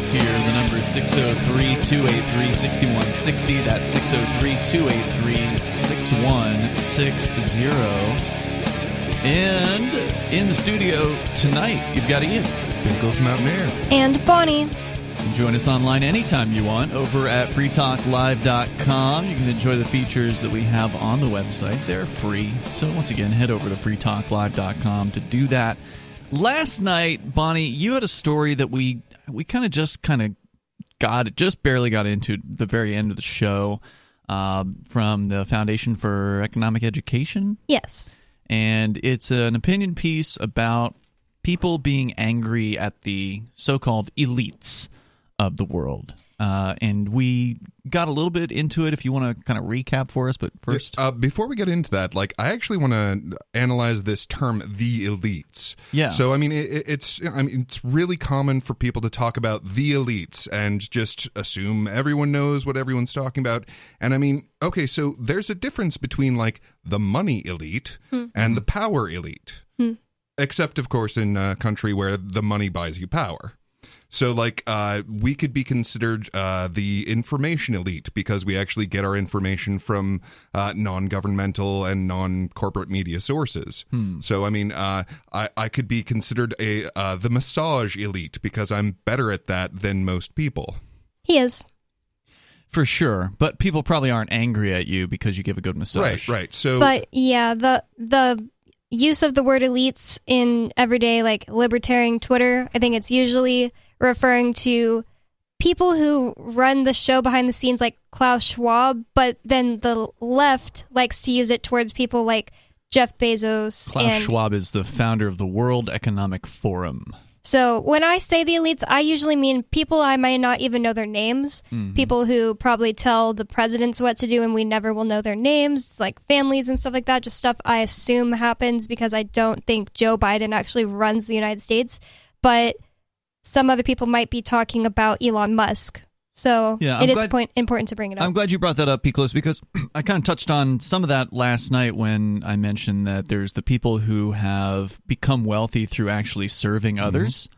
us here. The number is 603 283 6160. That's 603 283 6160. And in the studio tonight, you've got Ian. Peakless Mountaineer. And Bonnie. Join us online anytime you want over at freetalklive.com. You can enjoy the features that we have on the website. They're free. So, once again, head over to freetalklive.com to do that. Last night, Bonnie, you had a story that we we kind of just kind of got it just barely got into the very end of the show um, from the Foundation for Economic Education. Yes. And it's an opinion piece about people being angry at the so called elites of the world. Uh, and we got a little bit into it if you want to kind of recap for us. But first, uh, before we get into that, like I actually want to analyze this term, the elites. Yeah. So I mean, it, it's I mean, it's really common for people to talk about the elites and just assume everyone knows what everyone's talking about. And I mean, okay, so there's a difference between like the money elite Hmm. and the power elite. Hmm. Except, of course, in a country where the money buys you power. So, like, uh, we could be considered uh, the information elite because we actually get our information from uh, non-governmental and non-corporate media sources. So, I mean, uh, I, I could be considered a uh, the massage elite because I'm better at that than most people. He is. for sure. But people probably aren't angry at you because you give a good massage. Right, right. So, But yeah, the the use of the word elites in everyday like libertarian Twitter, I think it's usually referring to people who run the show behind the scenes like Klaus Schwab, but then the left likes to use it towards people like Jeff Bezos Klaus and Schwab is the founder of the World Economic Forum. So when I say the elites, I usually mean people I might not even know their names. Mm-hmm. People who probably tell the presidents what to do and we never will know their names, like families and stuff like that. Just stuff I assume happens because I don't think Joe Biden actually runs the United States. But some other people might be talking about Elon Musk. So Yeah, it I'm is glad- point, important to bring it up. I'm glad you brought that up, Picos, because I kind of touched on some of that last night when I mentioned that there's the people who have become wealthy through actually serving mm-hmm. others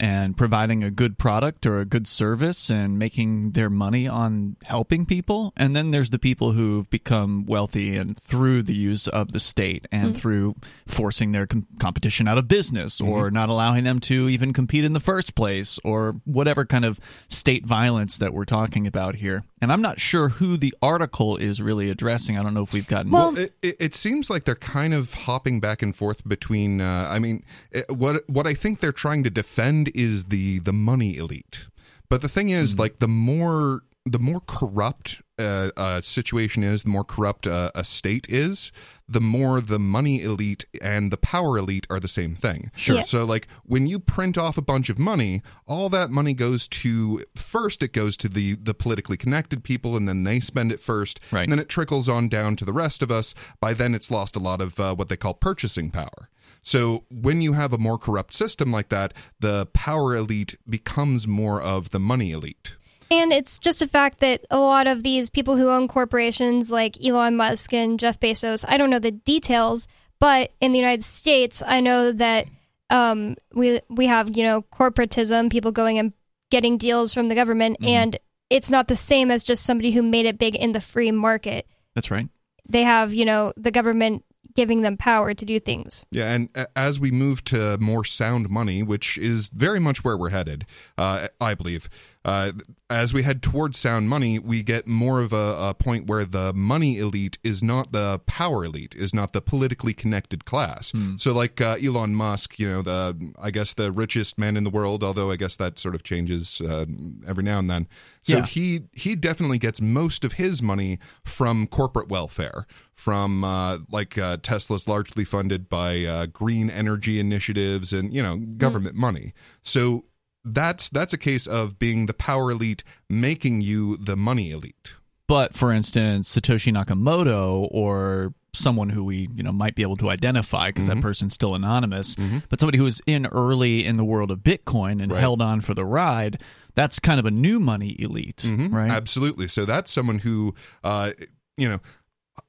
and providing a good product or a good service and making their money on helping people. And then there's the people who've become wealthy and through the use of the state and mm-hmm. through forcing their com- competition out of business mm-hmm. or not allowing them to even compete in the first place or whatever kind of state violence that we're talking about here. And I'm not sure who the article is really addressing. I don't know if we've gotten Well, it, it, it seems like they're kind of hopping back and forth between. Uh, I mean, it, what what I think they're trying to defend is the the money elite. But the thing is, like the more the more corrupt uh, a situation is, the more corrupt uh, a state is, the more the money elite and the power elite are the same thing. Sure. Yeah. So, like when you print off a bunch of money, all that money goes to first it goes to the the politically connected people, and then they spend it first, Right. and then it trickles on down to the rest of us. By then, it's lost a lot of uh, what they call purchasing power. So when you have a more corrupt system like that, the power elite becomes more of the money elite. And it's just a fact that a lot of these people who own corporations like Elon Musk and Jeff Bezos, I don't know the details, but in the United States, I know that um, we we have you know corporatism, people going and getting deals from the government, and it's not the same as just somebody who made it big in the free market. That's right. They have you know the government giving them power to do things. Yeah, and as we move to more sound money, which is very much where we're headed, uh, I believe, uh, as we head towards sound money, we get more of a, a point where the money elite is not the power elite, is not the politically connected class. So, like uh, Elon Musk, you know, the I guess the richest man in the world, although I guess that sort of changes uh, every now and then. So Yeah. he he definitely gets most of his money from corporate welfare, from uh, like uh, Tesla's largely funded by uh, green energy initiatives and you know government money. So that's that's a case of being the power elite making you the money elite. But for instance, Satoshi Nakamoto or someone who we you know might be able to identify because that person's still anonymous, but somebody who was in early in the world of Bitcoin and Right. held on for the ride, that's kind of a new money elite, right? Absolutely. So that's someone who, uh, you know,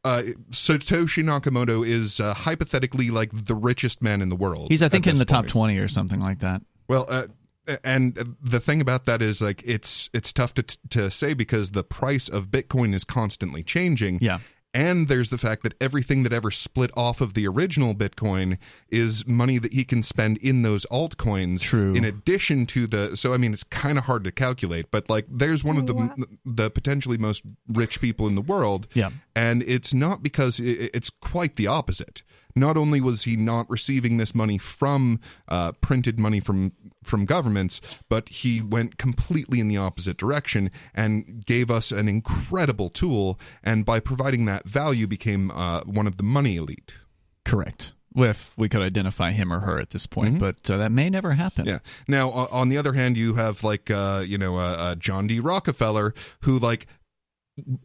uh, Satoshi Nakamoto is uh, hypothetically like the richest man in the world. He's, I think, in the top twenty or something like that. Well, uh, and the thing about that is like it's it's tough to to say because the price of Bitcoin is constantly changing. Yeah. And there's the fact that everything that ever split off of the original Bitcoin is money that he can spend in those altcoins. True. In addition to the, so I mean, it's kind of hard to calculate, but like, there's one of the the potentially most rich people in the world. Yeah. And it's not because i- i- it's quite the opposite. Not only was he not receiving this money from uh, printed money from from governments, but he went completely in the opposite direction and gave us an incredible tool. And by providing that value, became uh, one of the money elite. Correct. If we could identify him or her at this point, but uh, that may never happen. Yeah. Now, uh, on the other hand, you have like uh, you know uh, uh, John D. Rockefeller, who like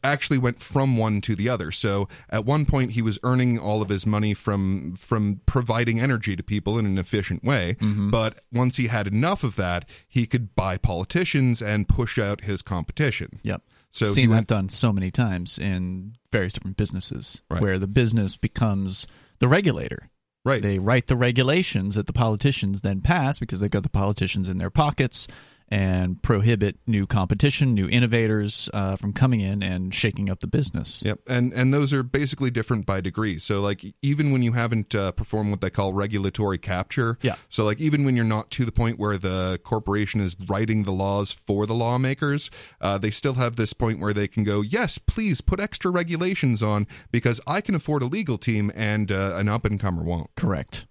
actually went from one to the other. So at one point, he was earning all of his money from from providing energy to people in an efficient way. Mm-hmm. But once he had enough of that, he could buy politicians and push out his competition. Yep. So he seen went- that done so many times in various different businesses Right. where the business becomes the regulator. Right. They write the regulations that the politicians then pass because they've got the politicians in their pockets and prohibit new competition, new innovators uh, from coming in and shaking up the business. Yep, and and those are basically different by degree. So like even when you haven't uh, performed what they call regulatory capture, Yeah. So like even when you're not to the point where the corporation is writing the laws for the lawmakers, uh, they still have this point where they can go, yes, please put extra regulations on because I can afford a legal team and uh, an up and comer won't. Correct.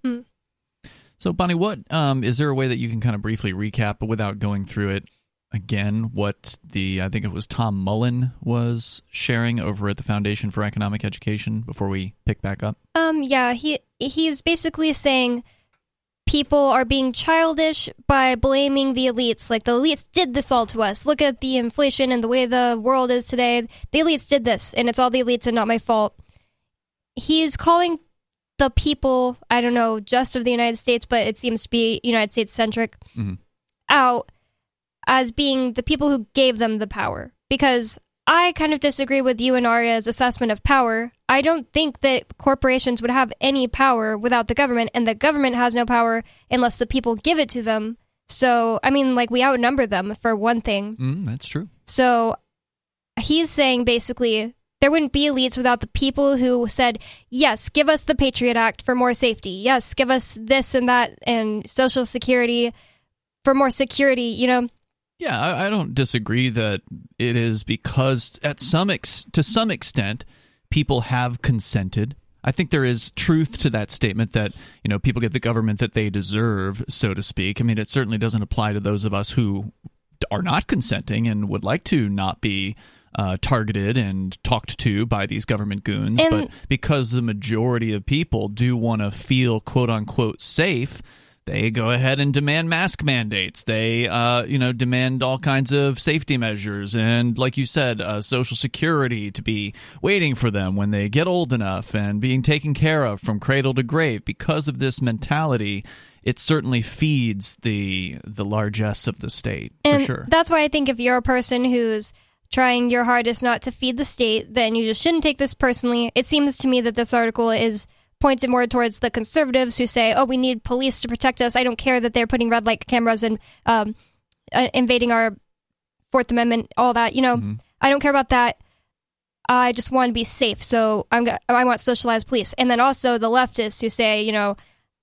So, Bonnie, what um, is there a way that you can kind of briefly recap, but without going through it again, what the I think it was Tom Mullen was sharing over at the Foundation for Economic Education before we pick back up? Um, yeah, he he's basically saying people are being childish by blaming the elites. Like the elites did this all to us. Look at the inflation and the way the world is today. The elites did this, and it's all the elites and not my fault. He's calling the people, I don't know, just of the United States, but it seems to be United States centric, Mhm. out as being the people who gave them the power. Because I kind of disagree with you and Arya's assessment of power. I don't think that corporations would have any power without the government, and the government has no power unless the people give it to them. So, I mean, like, we outnumber them for one thing. Mm, that's true. So, he's saying basically there wouldn't be elites without the people who said, yes, give us the Patriot Act for more safety. Yes, give us this and that and Social Security for more security, you know? Yeah, I, I don't disagree that it is because at some ex- to some extent people have consented. I think there is truth to that statement that you know people get the government that they deserve, so to speak. I mean, it certainly doesn't apply to those of us who are not consenting and would like to not be uh, targeted and talked to by these government goons. And- but because the majority of people do want to feel quote unquote safe, they go ahead and demand mask mandates. They, uh, you know, demand all kinds of safety measures and, like you said, uh, social security to be waiting for them when they get old enough and being taken care of from cradle to grave. Because of this mentality, it certainly feeds the the largesse of the state And for sure. that's why I think if you're a person who's trying your hardest not to feed the state, then you just shouldn't take this personally. It seems to me that this article is pointed more towards the conservatives who say, "Oh, we need police to protect us." I don't care that they're putting red light cameras and um, uh, invading our Fourth Amendment, all that. You know, I don't care about that. I just want to be safe, so I'm go- I want socialized police. And then also the leftists who say, you know,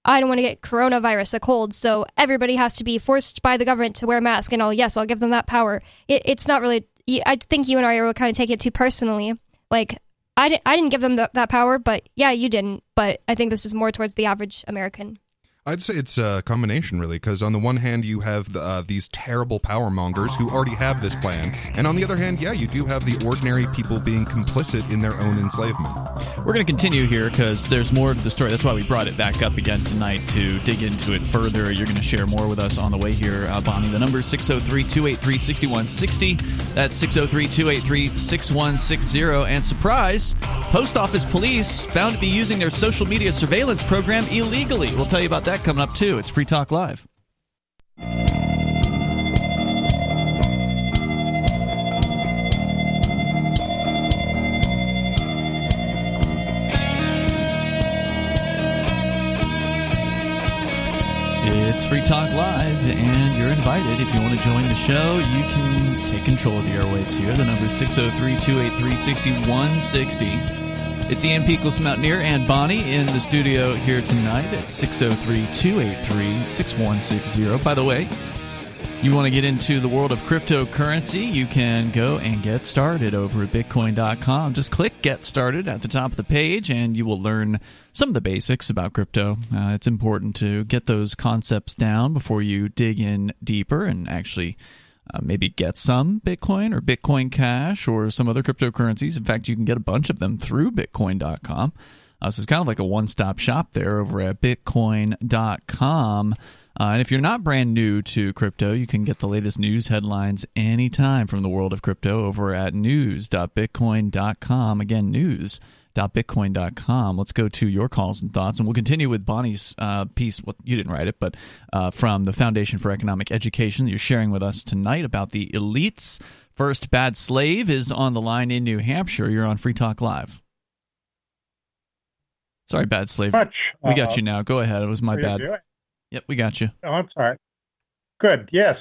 I don't want to get coronavirus, a cold, so everybody has to be forced by the government to wear a mask. And I'll yes, I'll give them that power. It, it's not really. I think you and I will kind of take it too personally. Like I didn't, I didn't give them th- that power, but yeah, you didn't. But I think this is more towards the average American. I'd say it's a combination, really, because on the one hand, you have uh, these terrible power mongers who already have this plan, and on the other hand, yeah, you do have the ordinary people being complicit in their own enslavement. We're going to continue here because there's more to the story. That's why we brought it back up again tonight to dig into it further. You're going to share more with us on the way here, uh, Bonnie. The number is 603 283 6160. That's 603 283 6160. And surprise, Post Office Police found to be using their social media surveillance program illegally. We'll tell you about that that coming up too. It's Free Talk Live. It's Free Talk Live, and you're invited. If you want to join the show, you can take control of the airwaves here. The number is 603 283 6160. It's Ian Peakless Mountaineer and Bonnie in the studio here tonight at 603 283 6160. By the way, you want to get into the world of cryptocurrency, you can go and get started over at bitcoin.com. Just click get started at the top of the page and you will learn some of the basics about crypto. Uh, it's important to get those concepts down before you dig in deeper and actually uh, maybe get some Bitcoin or Bitcoin Cash or some other cryptocurrencies. In fact, you can get a bunch of them through bitcoin.com. Uh, so it's kind of like a one stop shop there over at bitcoin.com. Uh, and if you're not brand new to crypto, you can get the latest news headlines anytime from the world of crypto over at news.bitcoin.com. Again, news.bitcoin.com. Let's go to your calls and thoughts, and we'll continue with Bonnie's uh, piece. Well, you didn't write it, but uh, from the Foundation for Economic Education that you're sharing with us tonight about the elites. First, Bad Slave is on the line in New Hampshire. You're on Free Talk Live. Sorry, Bad Slave. Much. We got Uh, you now. Go ahead. It was my bad. Yep, we got you. Oh, I'm sorry. Good. Yes,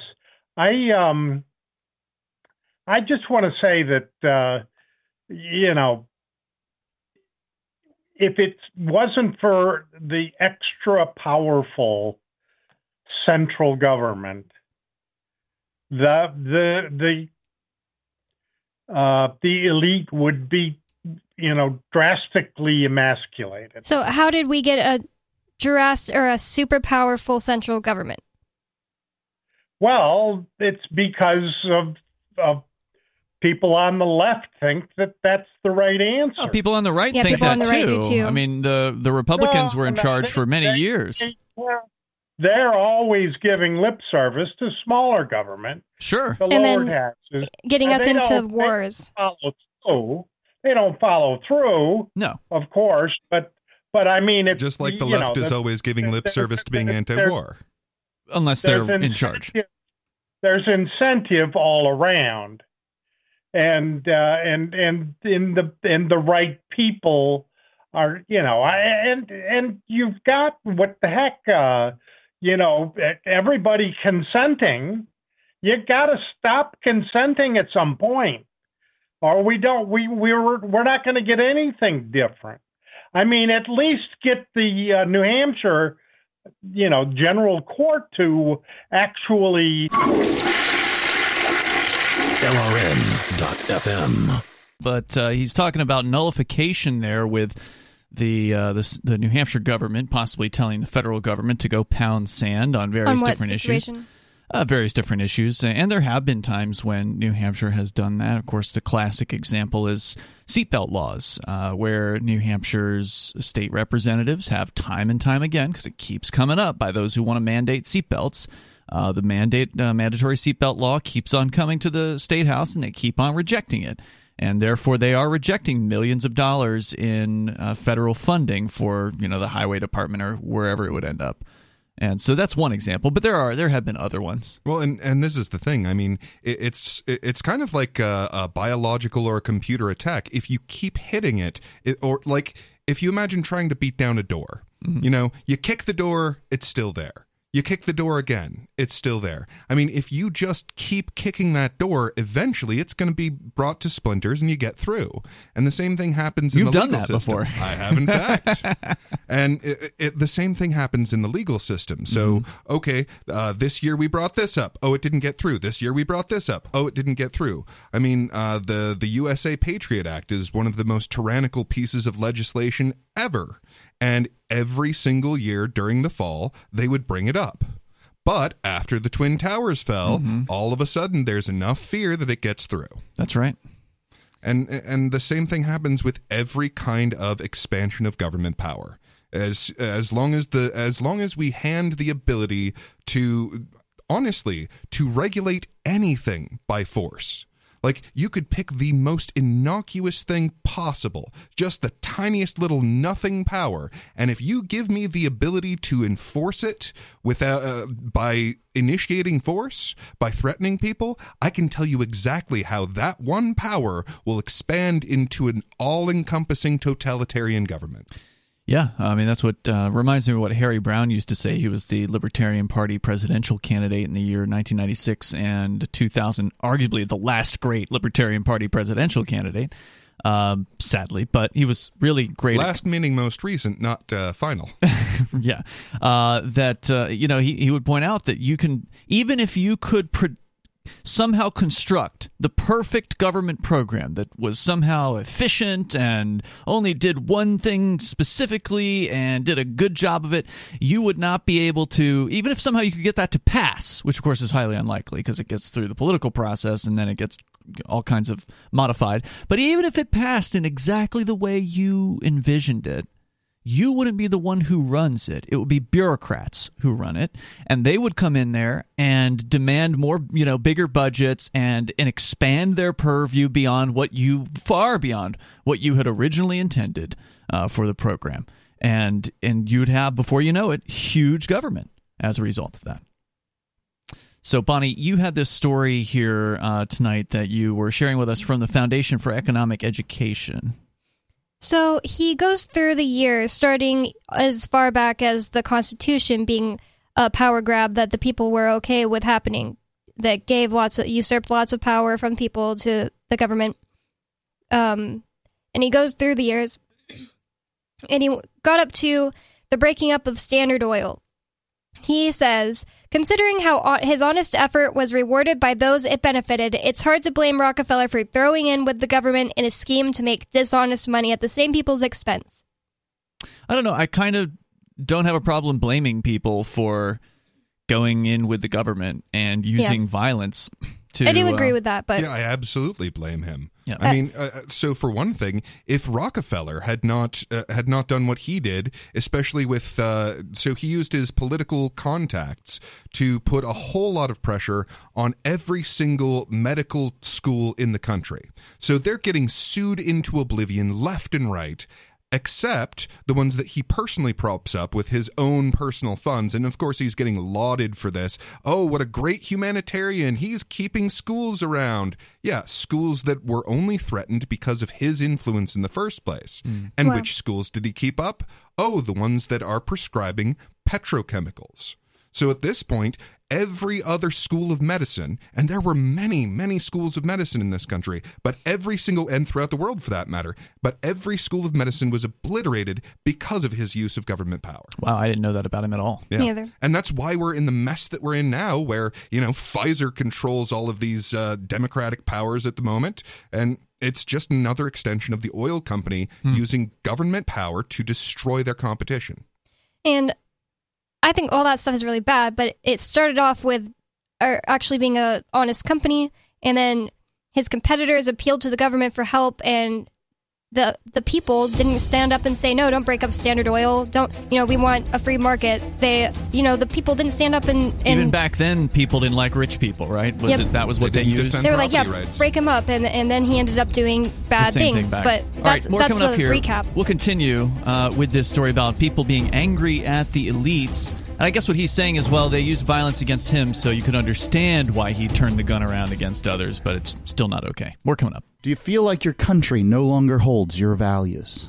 I um, I just want to say that uh, you know, if it wasn't for the extra powerful central government, the the the uh, the elite would be, you know, drastically emasculated. So, how did we get a Jurassic or a super powerful central government? Well, it's because of of people on the left think that that's the right oh, answer. Oh, people on the right Yeah, think that on the right too. I mean, the the Republicans No, were in no, charge they- for many they- years. They're always giving lip service to smaller government, Sure. to And lower then taxes. Getting And us into don't- they- wars. Follow. They don't follow through, No. of course, but but I mean, it's Just like the you left know, is the- always giving lip there- service to being anti-war. Unless they're in charge. There's incentive all around, and uh, and and in the and the right people are you know I, and and you've got what the heck uh, you know everybody consenting. You got to stop consenting at some point, or we don't we we're we're not going to get anything different. I mean, at least get the uh, New Hampshire you know, general court to actually LRN.FM. But uh, he's talking about nullification there with the, uh, the the New Hampshire government possibly telling the federal government to go pound sand on various On different issues. Uh, various different issues, and there have been times when New Hampshire has done that. Of course, the classic example is seatbelt laws, uh, where New Hampshire's state representatives have time and time again, because it keeps coming up by those who want to mandate seatbelts. Uh, the mandate uh, mandatory seatbelt law keeps on coming to the state house, and they keep on rejecting it, and therefore they are rejecting millions of dollars in uh, federal funding for you know the highway department or wherever it would end up. And so that's one example, but there are there have been other ones. Well, and and this is the thing. I mean, it, it's it, it's kind of like a, a biological or a computer attack. If you keep hitting it, it, or like if you imagine trying to beat down a door, you know, you kick the door, it's still there. You kick the door again, it's still there. I mean, if you just keep kicking that door, eventually it's going to be brought to splinters and you get through. And the same thing happens in You've the done legal that system. before. I have, in fact. and it, it, the same thing happens in the legal system. So, Mm-hmm. okay, uh, this year we brought this up. Oh, it didn't get through. This year we brought this up. Oh, it didn't get through. I mean, uh, the the USA Patriot Act is one of the most tyrannical pieces of legislation ever. And every single year during the fall, they would bring it up. But after the Twin Towers fell, Mm-hmm. all of a sudden there's enough fear that it gets through. That's right. And and the same thing happens with every kind of expansion of government power. As as long as the as long as we hand the ability to honestly to regulate anything by force. Like you could pick the most innocuous thing possible, just the tiniest little nothing power, and if you give me the ability to enforce it without uh, by initiating force, by threatening people, I can tell you exactly how that one power will expand into an all-encompassing totalitarian government. Yeah, I mean that's what uh, reminds me of what Harry Browne used to say. He was the Libertarian Party presidential candidate in the year 1996 and 2000, arguably the last great Libertarian Party presidential candidate. Um, sadly, but he was really great. Last meaning most recent, not uh, final. yeah, uh, that uh, you know he he would point out that you can even if you could. Pre- somehow construct the perfect government program that was somehow efficient and only did one thing specifically and did a good job of it, you would not be able to, even if somehow you could get that to pass, which of course is highly unlikely because it gets through the political process and then it gets all kinds of modified. But even if it passed in exactly the way you envisioned it, you wouldn't be the one who runs it. It would be bureaucrats who run it, and they would come in there and demand more, you know, bigger budgets and and expand their purview beyond what you far beyond what you had originally intended uh, for the program, and and you'd have before you know it, huge government as a result of that. So, Bonnie, you had this story here uh, tonight that you were sharing with us from the Foundation for Economic Education. So he goes through the years, starting as far back as the Constitution being a power grab that the people were okay with happening, that gave lots of usurped lots of power from people to the government. Um, and he goes through the years, and he got up to the breaking up of Standard Oil. He says, considering how his honest effort was rewarded by those it benefited, it's hard to blame Rockefeller for throwing in with the government in a scheme to make dishonest money at the same people's expense. I don't know. I kind of don't have a problem blaming people for going in with the government and using yeah. violence to, I do agree uh, with that, but yeah, I absolutely blame him. Yeah. I mean, uh, uh, so for one thing, if Rockefeller had not uh, had not done what he did, especially with uh, so he used his political contacts to put a whole lot of pressure on every single medical school in the country. So they're getting sued into oblivion left and right except the ones that he personally props up with his own personal funds. And of course, he's getting lauded for this. Oh, what a great humanitarian. He's keeping schools around. Yeah, schools that were only threatened because of his influence in the first place. Mm. And wow. which schools did he keep up? Oh, the ones that are prescribing petrochemicals. So at this point, every other school of medicine, and there were many, many schools of medicine in this country, but every single, and throughout the world for that matter, but every school of medicine was obliterated because of his use of government power. Wow, I didn't know that about him at all. Yeah. Neither. And that's why we're in the mess that we're in now, where, you know, Pfizer controls all of these uh, democratic powers at the moment. And it's just another extension of the oil company hmm. using government power to destroy their competition. And I think all that stuff is really bad, but it started off with uh, actually being a honest company, and then his competitors appealed to the government for help, and the the people didn't stand up and say no don't break up standard oil. Don't you know we want a free market. They you know the people didn't stand up and, and even back then people didn't like rich people right? Was yep. it that was what they, they used? they were like yeah rights. break them up and and then he ended up doing bad things thing but that's, right, more that's coming up here. recap. We'll continue uh, with this story about people being angry at the elites. And I guess what he's saying is well they used violence against him so you could understand why he turned the gun around against others but it's still not okay. More coming up do you feel like your country no longer holds your values?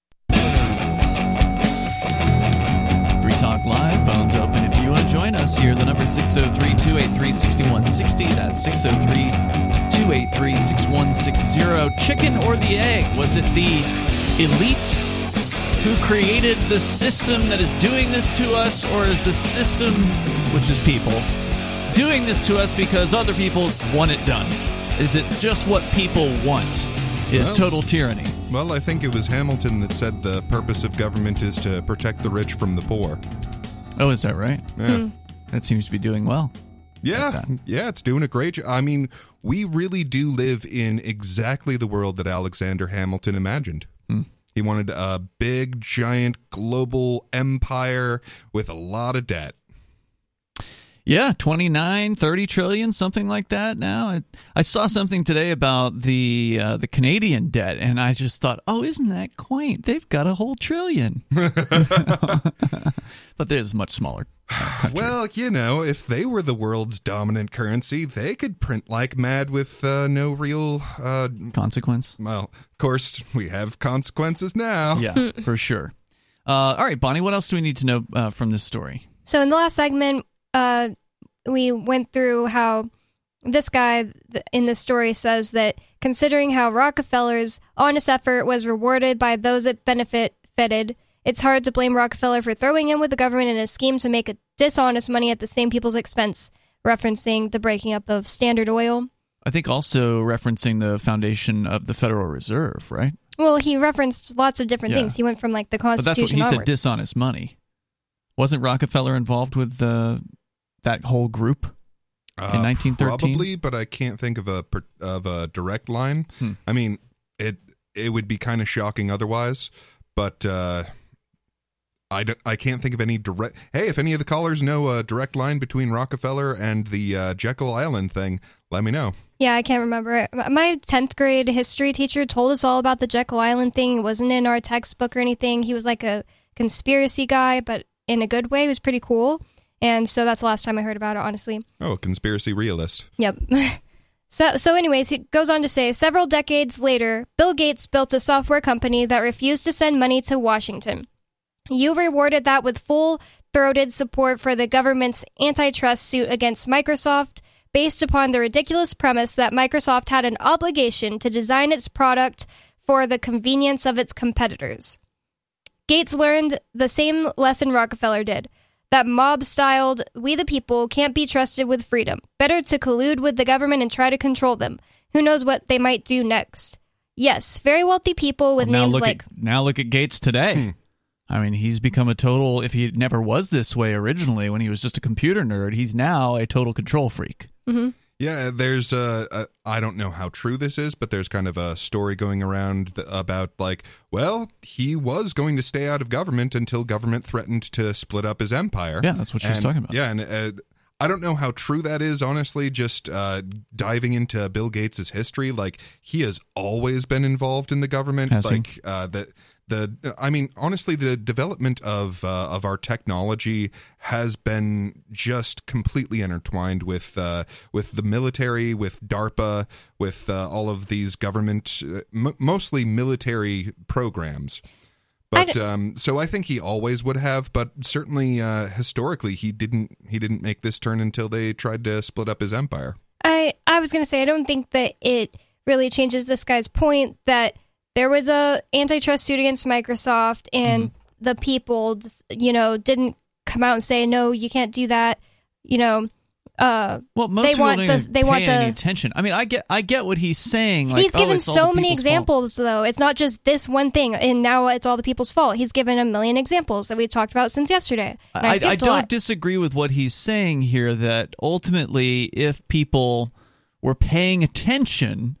Talk Live, phones open if you want to join us here. The number 603 283 6160. That's 603 283 6160. Chicken or the egg? Was it the elites who created the system that is doing this to us, or is the system, which is people, doing this to us because other people want it done? Is it just what people want? Is well, total tyranny? Well, I think it was Hamilton that said the purpose of government is to protect the rich from the poor. Oh, is that right? Yeah. Hmm. That seems to be doing well. Yeah, yeah, it's doing a great job. I mean, we really do live in exactly the world that Alexander Hamilton imagined. Hmm. He wanted a big, giant, global empire with a lot of debt. Yeah, 29, 30 trillion, something like that now. I, I saw something today about the uh, the Canadian debt and I just thought, "Oh, isn't that quaint? They've got a whole trillion. but there's much smaller. Uh, well, you know, if they were the world's dominant currency, they could print like mad with uh, no real uh, consequence. Well, of course, we have consequences now. Yeah, for sure. Uh, all right, Bonnie, what else do we need to know uh, from this story? So in the last segment, uh, we went through how this guy in the story says that considering how Rockefeller's honest effort was rewarded by those it benefited, it's hard to blame Rockefeller for throwing in with the government in a scheme to make a dishonest money at the same people's expense, referencing the breaking up of Standard Oil. I think also referencing the foundation of the Federal Reserve, right? Well, he referenced lots of different yeah. things. He went from like the Constitution. But that's what he onward. said. Dishonest money. Wasn't Rockefeller involved with the that whole group uh, in 1913? Probably, but I can't think of a of a direct line. Hmm. I mean, it it would be kind of shocking otherwise, but uh, I, d- I can't think of any direct. Hey, if any of the callers know a direct line between Rockefeller and the uh, Jekyll Island thing, let me know. Yeah, I can't remember it. My 10th grade history teacher told us all about the Jekyll Island thing. It wasn't in our textbook or anything. He was like a conspiracy guy, but in a good way. It was pretty cool. And so that's the last time I heard about it, honestly. Oh, conspiracy realist. Yep. so, so, anyways, he goes on to say several decades later, Bill Gates built a software company that refused to send money to Washington. You rewarded that with full throated support for the government's antitrust suit against Microsoft, based upon the ridiculous premise that Microsoft had an obligation to design its product for the convenience of its competitors. Gates learned the same lesson Rockefeller did that mob styled, we the people can't be trusted with freedom. Better to collude with the government and try to control them. Who knows what they might do next? Yes, very wealthy people with well, names like. At, now look at Gates today. Hmm. I mean, he's become a total. If he never was this way originally, when he was just a computer nerd, he's now a total control freak. Mm-hmm. Yeah, there's a, a I don't know how true this is, but there's kind of a story going around about like, well, he was going to stay out of government until government threatened to split up his empire. Yeah, that's what she's and, talking about. Yeah, and uh, I don't know how true that is, honestly. Just uh, diving into Bill Gates' history, like he has always been involved in the government. Like uh, that the I mean honestly the development of uh, of our technology has been just completely intertwined with uh, with the military with DARPA with uh, all of these government uh, m- mostly military programs. But um, so I think he always would have but certainly uh, historically he didn't he didn't make this turn until they tried to split up his empire. I I was going to say I don't think that it really changes this guy's point that there was a antitrust suit against Microsoft, and mm-hmm. the people, you know, didn't come out and say no, you can't do that. You know, uh, well, most they people want don't the, they want the attention. I mean, I get I get what he's saying. Like, he's given oh, so many examples, fault. though. It's not just this one thing, and now it's all the people's fault. He's given a million examples that we've talked about since yesterday. I, I, I don't disagree with what he's saying here. That ultimately, if people were paying attention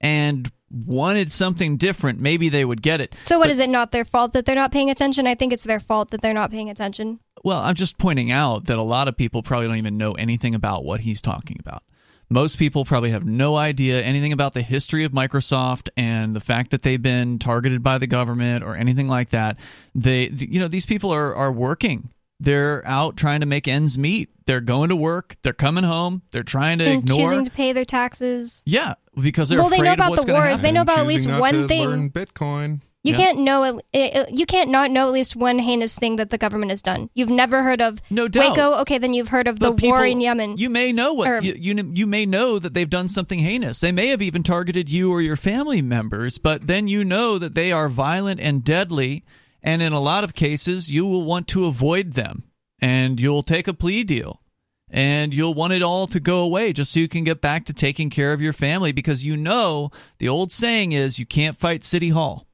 and wanted something different, maybe they would get it. So, what but, is it not their fault that they're not paying attention? I think it's their fault that they're not paying attention. Well, I'm just pointing out that a lot of people probably don't even know anything about what he's talking about. Most people probably have no idea anything about the history of Microsoft and the fact that they've been targeted by the government or anything like that. They, you know, these people are are working they're out trying to make ends meet. They're going to work. They're coming home. They're trying to and ignore choosing to pay their taxes. Yeah, because they're well, they know about the wars. They know about at least one thing. Learn Bitcoin. You yeah. can't know you can't not know at least one heinous thing that the government has done. You've never heard of no doubt. Waco. Okay, then you've heard of but the people, war in Yemen. You may know what or, you, you you may know that they've done something heinous. They may have even targeted you or your family members, but then you know that they are violent and deadly, and in a lot of cases you will want to avoid them and you'll take a plea deal and you'll want it all to go away just so you can get back to taking care of your family because you know the old saying is you can't fight City Hall.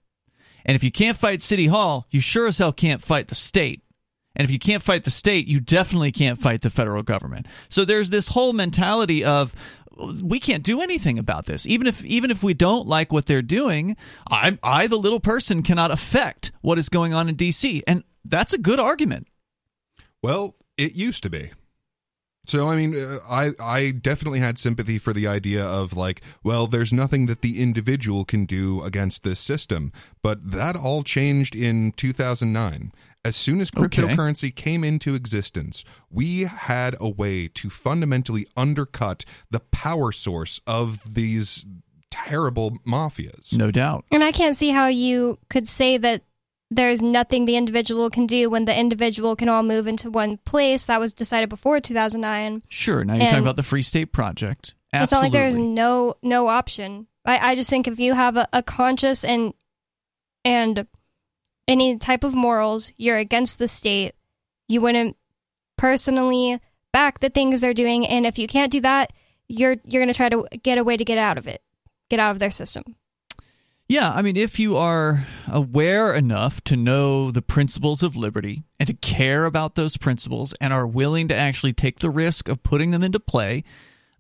And if you can't fight City Hall, you sure as hell can't fight the state. And if you can't fight the state, you definitely can't fight the federal government. So there's this whole mentality of we can't do anything about this. Even if even if we don't like what they're doing, I I the little person cannot affect what is going on in DC. And that's a good argument. Well, it used to be. So I mean, uh, I I definitely had sympathy for the idea of like, well, there's nothing that the individual can do against this system, but that all changed in 2009. As soon as Okay. cryptocurrency came into existence, we had a way to fundamentally undercut the power source of these terrible mafias. No doubt. And I can't see how you could say that there's nothing the individual can do when the individual can all move into one place. That was decided before 2009. Sure. Now you're talking about the Free State Project. Absolutely. It's not like there's no no option. I, I just think if you have a, a conscious and and any type of morals, you're against the state. You wouldn't personally back the things they're doing, and if you can't do that, you're you're gonna try to get a way to get out of it, get out of their system. Yeah, I mean, if you are aware enough to know the principles of liberty and to care about those principles and are willing to actually take the risk of putting them into play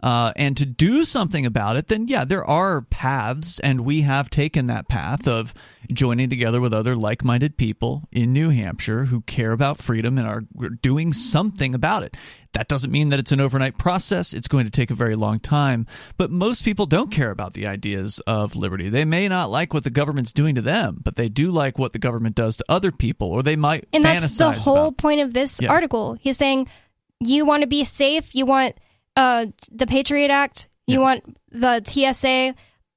uh, and to do something about it, then yeah, there are paths, and we have taken that path of joining together with other like minded people in New Hampshire who care about freedom and are doing something about it. That doesn't mean that it's an overnight process. It's going to take a very long time. But most people don't care about the ideas of liberty. They may not like what the government's doing to them, but they do like what the government does to other people, or they might And that's the whole about- point of this Yeah. article. He's saying you want to be safe, you want uh, the Patriot Act, you Yeah. want the TSA,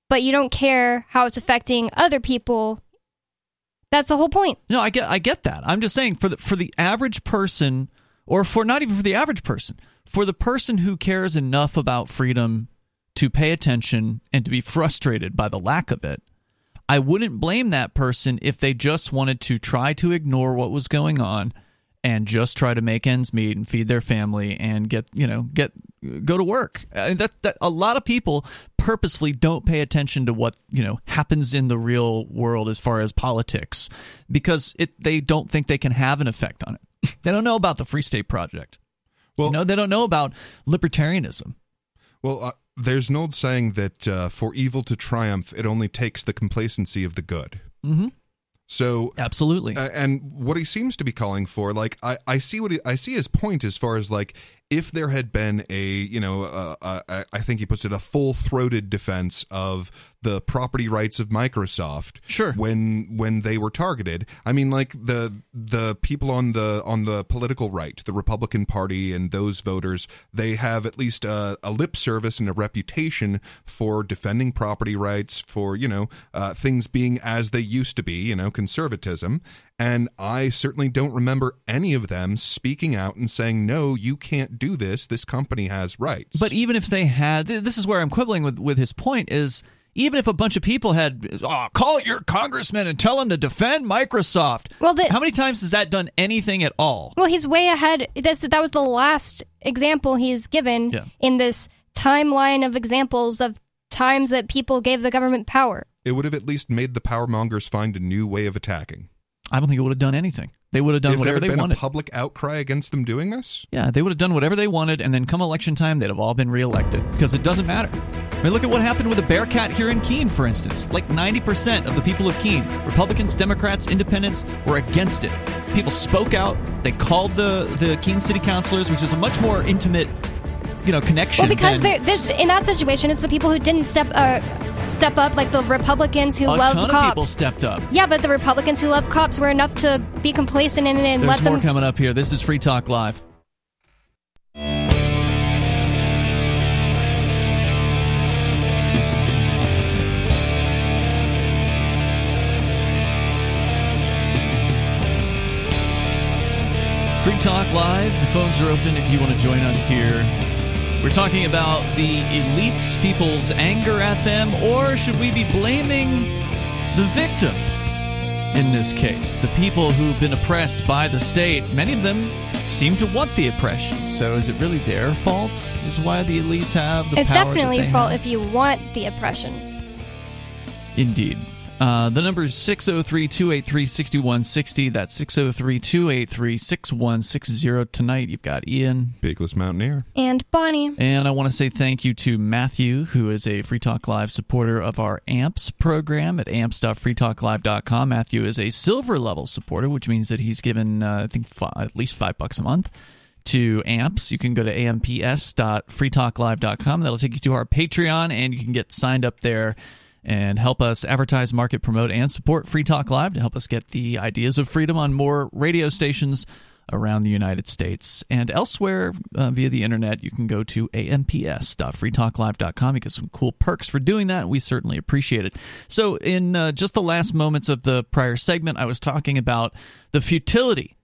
but you don't care how it's affecting other people. That's the whole point. No, I get I get that. I'm just saying for the for the average person or for not even for the average person, for the person who cares enough about freedom to pay attention and to be frustrated by the lack of it, I wouldn't blame that person if they just wanted to try to ignore what was going on and just try to make ends meet and feed their family and get you know get go to work. Uh, that that a lot of people purposefully don't pay attention to what you know happens in the real world as far as politics because it they don't think they can have an effect on it. they don't know about the Free State Project. Well- you know they don't know about libertarianism. Well, uh, there's an old saying that uh, for evil to triumph, it only takes the complacency of the good. Mm-hmm. So Absolutely. Uh, and what he seems to be calling for, like I, I see what he, I see his point as far as like if there had been a you know uh, uh, I think he puts it a full throated defense of the property rights of Microsoft, Sure. when when they were targeted. I mean, like the the people on the on the political right, the Republican Party, and those voters, they have at least a, a lip service and a reputation for defending property rights, for you know uh, things being as they used to be, you know, conservatism. And I certainly don't remember any of them speaking out and saying, "No, you can't do this. This company has rights." But even if they had, this is where I'm quibbling with with his point is. Even if a bunch of people had, oh, call your congressman and tell him to defend Microsoft. Well, the- how many times has that done anything at all? Well, he's way ahead. This that was the last example he's given Yeah. in this timeline of examples of times that people gave the government power. it would have at least made the power mongers find a new way of attacking. I don't think it would have done anything. They would have done if whatever they been wanted. a public outcry against them doing this, yeah, they would have done whatever they wanted, and then come election time, they'd have all been reelected because it doesn't matter. I mean, look at what happened with the Bearcat here in Keene, for instance. Like 90% of the people of Keene, Republicans, Democrats, Independents, were against it. People spoke out. They called the the Keene City Councilors, which is a much more intimate, you know, connection. Well, because there's in that situation, it's the people who didn't step uh, step up, like the Republicans who a love cops. people stepped up. yeah, but the Republicans who love cops were enough to be complacent and, and There's let more them. coming up here. This is Free Talk Live. Free Talk Live. The phones are open if you want to join us here. We're talking about the elites, people's anger at them, or should we be blaming the victim in this case? The people who've been oppressed by the state, many of them seem to want the oppression. So is it really their fault? Is why the elites have the It's definitely your fault have? if you want the oppression. Indeed. Uh, the number is 603 283 6160. That's 603 283 6160. Tonight, you've got Ian. Peakless Mountaineer. And Bonnie, And I want to say thank you to Matthew, who is a Free Talk Live supporter of our AMPS program at amps.freetalklive.com. Matthew is a silver level supporter, which means that he's given, uh, I think, fi at least five bucks a month to AMPS. You can go to amps.freetalklive.com. That'll take you to our Patreon, and you can get signed up there and help us advertise, market, promote, and support Free Talk Live to help us get the ideas of freedom on more radio stations around the United States and elsewhere uh, via the internet. You can go to amps.freetalklive.com. You get some cool perks for doing that. We certainly appreciate it. So, in uh, just the last moments of the prior segment, I was talking about the futility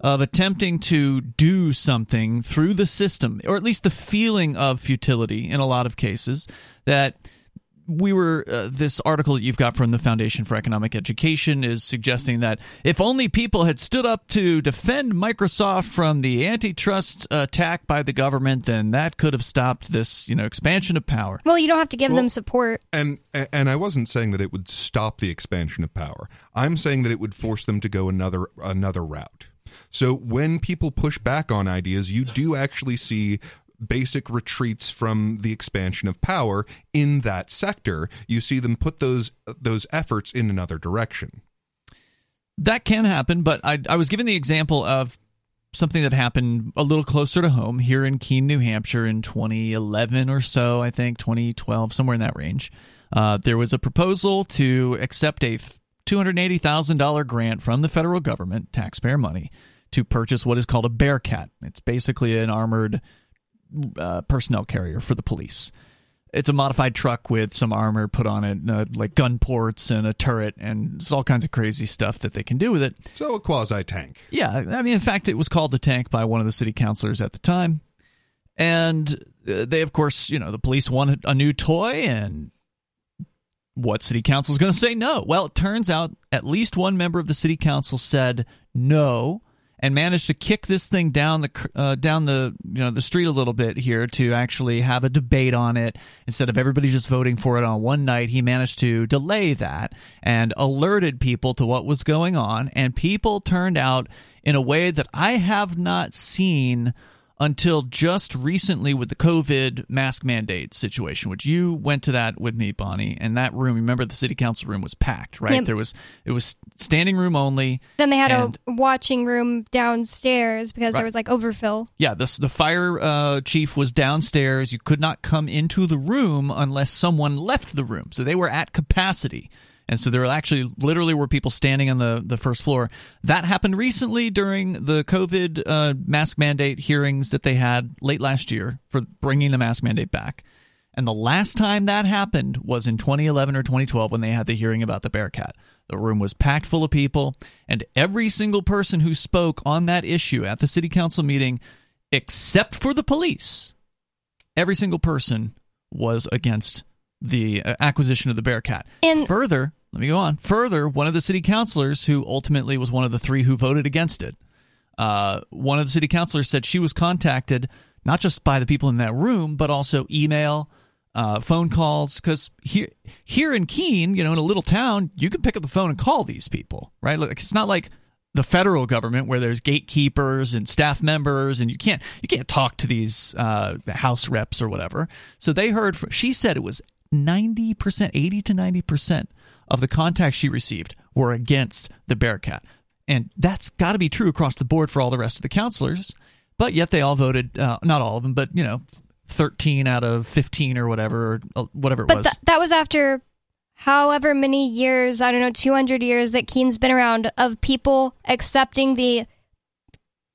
of attempting to do something through the system, or at least the feeling of futility in a lot of cases that we were uh, this article that you've got from the Foundation for Economic Education is suggesting that if only people had stood up to defend Microsoft from the antitrust attack by the government, then that could have stopped this, you know, expansion of power. Well, you don't have to give Well, them support. And and I wasn't saying that it would stop the expansion of power. I'm saying that it would force them to go another another route. So when people push back on ideas, you do actually see basic retreats from the expansion of power in that sector. You see them put those those efforts in another direction. That can happen, but I, I was given the example of something that happened a little closer to home here in Keene, New Hampshire in 2011 or so, I think, 2012, somewhere in that range. Uh, there was a proposal to accept a $280,000 grant from the federal government, taxpayer money, to purchase what is called a Bearcat. It's basically an armored uh, personnel carrier for the police. It's a modified truck with some armor put on it, uh, like gun ports and a turret, and it's all kinds of crazy stuff that they can do with it. So a quasi tank. Yeah, I mean, in fact, it was called the tank by one of the city councilors at the time. And uh, they, of course, you know, the police wanted a new toy, and what city council is going to say no? Well, it turns out at least one member of the city council said no and managed to kick this thing down the uh, down the you know the street a little bit here to actually have a debate on it. Instead of everybody just voting for it on one night he managed to delay that and alerted people to what was going on. And people turned out in a way that I have not seen until just recently with the COVID mask mandate situation, which you went to that with me, Bonnie, and that room. Remember, the city council room was packed, right? There was it was standing room only. Then they had and- a watching room downstairs because Right. there was like overfill. Yeah, the the fire uh, chief was downstairs. You could not come into the room unless someone left the room, so they were at capacity. And so there actually literally were people standing on the, the first floor. That happened recently during the COVID uh, mask mandate hearings that they had late last year for bringing the mask mandate back. And the last time that happened was in 2011 or 2012 when they had the hearing about the Bearcat. The room was packed full of people, and every single person who spoke on that issue at the city council meeting, except for the police, every single person was against the uh, acquisition of the Bearcat. And- further, let me go on. Further, one of the city councilors, who ultimately was one of the three who voted against it, uh, one of the city councilors said she was contacted not just by the people in that room, but also email, uh, phone calls. Because here, here in Keene, you know, in a little town, you can pick up the phone and call these people, right? Like it's not like the federal government where there's gatekeepers and staff members, and you can't you can't talk to these uh, house reps or whatever. So they heard. From, she said it was ninety percent, eighty to ninety percent of the contacts she received were against the Bearcat. And that's got to be true across the board for all the rest of the councilors. But yet they all voted, uh, not all of them, but, you know, 13 out of 15 or whatever, or uh, whatever it But was. th- that was after however many years, I don't know, 200 years that Keene's been around of people accepting the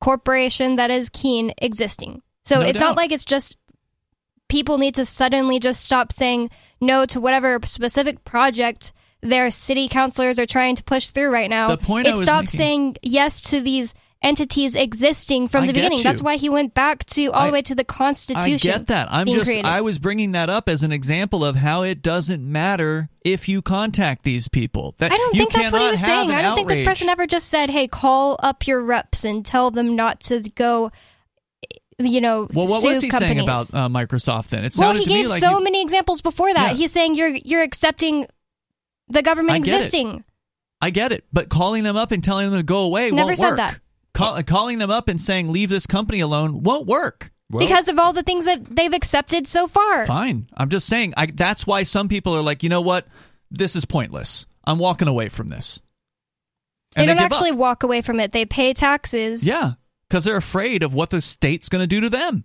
corporation that is Keene existing. So No it's doubt. not like it's just people need to suddenly just stop saying no to whatever specific project their city councilors are trying to push through right now. The point it making- saying yes to these entities existing from I the beginning. you. That's why he went back to all I- the way to the Constitution. I get that. I'm just created. I was bringing that up as an example of how it doesn't matter if you contact these people. That I don't think that's what he was saying. I don't think this person ever just said, "Hey, call up your reps and tell them not to go." You know, Well, what sue was he companies. saying about uh, Microsoft then? It well, he to me gave like so he- many examples before that. Yeah. He's saying you're you're accepting the government I get it. existing. I get it, but calling them up and telling them to go away Never won't said work. that. Call, calling them up and saying leave this company alone won't work. Well, because of all the things that they've accepted so far. Fine. I'm just saying. I, that's why some people are like, you know what? This is pointless. I'm walking away from this. They don't give up. actually walk away from it. They pay taxes. Yeah. Because they're afraid of what the state's going to do to them.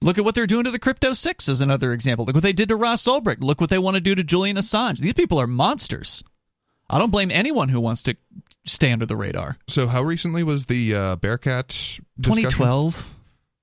Look at what they're doing to the Crypto Six as another example. Look what they did to Ross Ulbricht. Look what they want to do to Julian Assange. These people are monsters. I don't blame anyone who wants to stay under the radar. So, how recently was the uh, Bearcat? discussion? 2012,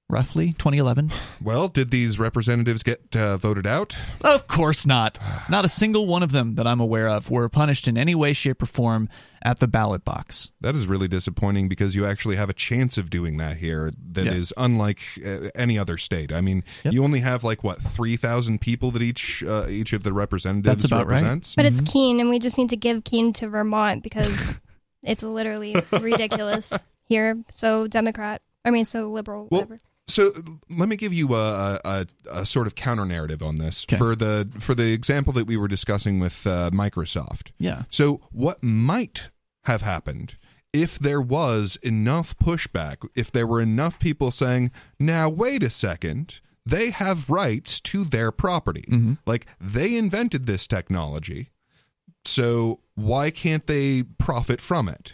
roughly 2011. Well, did these representatives get uh, voted out? Of course not. Not a single one of them that I'm aware of were punished in any way, shape, or form at the ballot box. That is really disappointing because you actually have a chance of doing that here that is Yeah. unlike uh, any other state. I mean, Yep. you only have like what three thousand people that each uh, each of the representatives That's about right. represents. But it's Keene, and we just need to give Keene to Vermont because it's literally ridiculous here. So Democrat, I mean, so liberal, Well, whatever. So let me give you a, a, a sort of counter narrative on this Okay. for the for the example that we were discussing with uh, Microsoft. Yeah. So what might have happened if there was enough pushback, if there were enough people saying, "Now wait a second, they have rights to their property. Mm-hmm. Like they invented this technology, so why can't they profit from it?"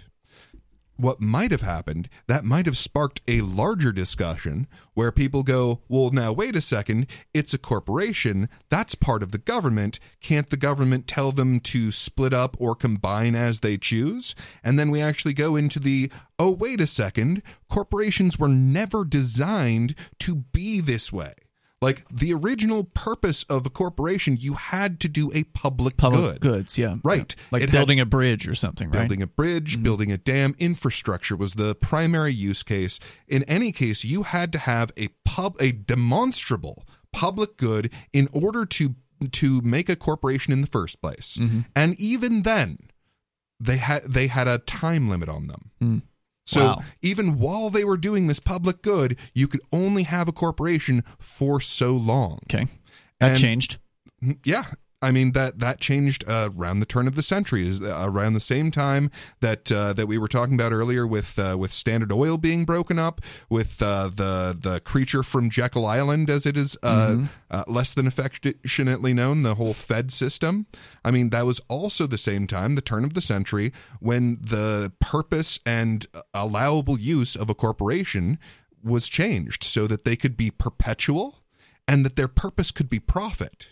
What might have happened, that might have sparked a larger discussion where people go, well, now wait a second, it's a corporation, that's part of the government. Can't the government tell them to split up or combine as they choose? And then we actually go into the, oh, wait a second, corporations were never designed to be this way. Like the original purpose of a corporation, you had to do a public, Public good. goods, yeah. Right. Like It had- building a bridge or something, right? Building a bridge, mm-hmm. building a dam, infrastructure was the primary use case. In any case, you had to have a pub a demonstrable public good in order to to make a corporation in the first place. Mm-hmm. And even then, they had they had a time limit on them. Mm. So Wow. even while they were doing this public good, you could only have a corporation for so long. Okay. That And- changed. Mm, yeah. I mean that that changed uh, around the turn of the century, is uh, around the same time that uh, that we were talking about earlier with uh, with Standard Oil being broken up, with uh, the the creature from Jekyll Island, as it is uh, uh, less than affectionately known, the whole Fed system. I mean that was also the same time, the turn of the century, when the purpose and allowable use of a corporation was changed so that they could be perpetual and that their purpose could be profit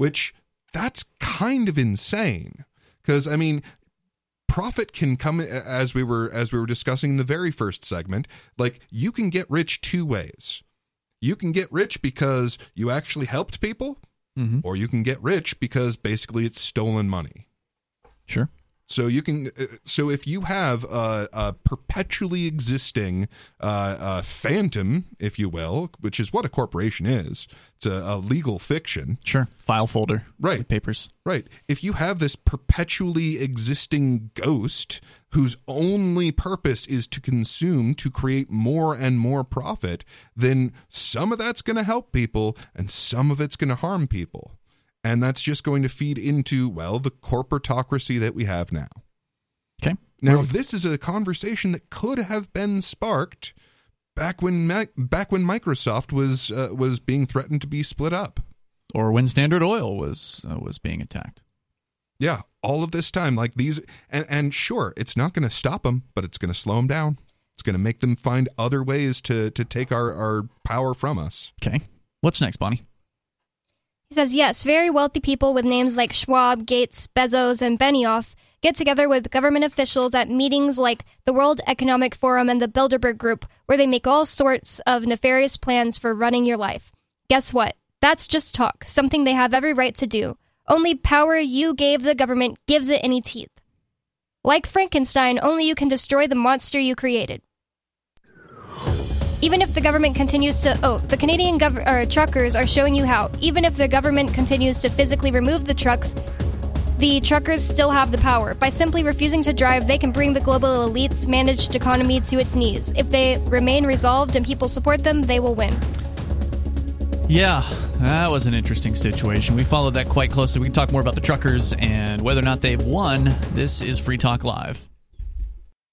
which that's kind of insane because i mean profit can come as we were as we were discussing in the very first segment like you can get rich two ways you can get rich because you actually helped people Mhm. or you can get rich because basically it's stolen money Sure. So you can, uh, so if you have a, a perpetually existing uh, uh, phantom, if you will, which is what a corporation is, it's a, a legal fiction, Sure. File folder. Right. Papers. right? If you have this perpetually existing ghost whose only purpose is to consume to create more and more profit, then some of that's going to help people and some of it's going to harm people. And that's just going to feed into, well, the corporatocracy that we have now. Okay. Now, this is a conversation that could have been sparked back when back when Microsoft was uh, was being threatened to be split up. Or when Standard Oil was uh, was being attacked. Yeah, all of this time, like these, and and sure, it's not going to stop them, but it's going to slow them down. It's going to make them find other ways to to take our our power from us. Okay. What's next, Bonnie? He says, yes, very wealthy people with names like Schwab, Gates, Bezos, and Benioff get together with government officials at meetings like the World Economic Forum and the Bilderberg Group, where they make all sorts of nefarious plans for running your life. Guess what? That's just talk, something they have every right to do. Only power you gave the government gives it any teeth. Like Frankenstein, only you can destroy the monster you created. Even if the government continues to, oh, the Canadian gov- or truckers are showing you how. Even if the government continues to physically remove the trucks, the truckers still have the power. By simply refusing to drive, they can bring the global elite's managed economy to its knees. If they remain resolved and people support them, they will win. Yeah, that was an interesting situation. We followed that quite closely. We can talk more about the truckers and whether or not they've won. This is Free Talk Live.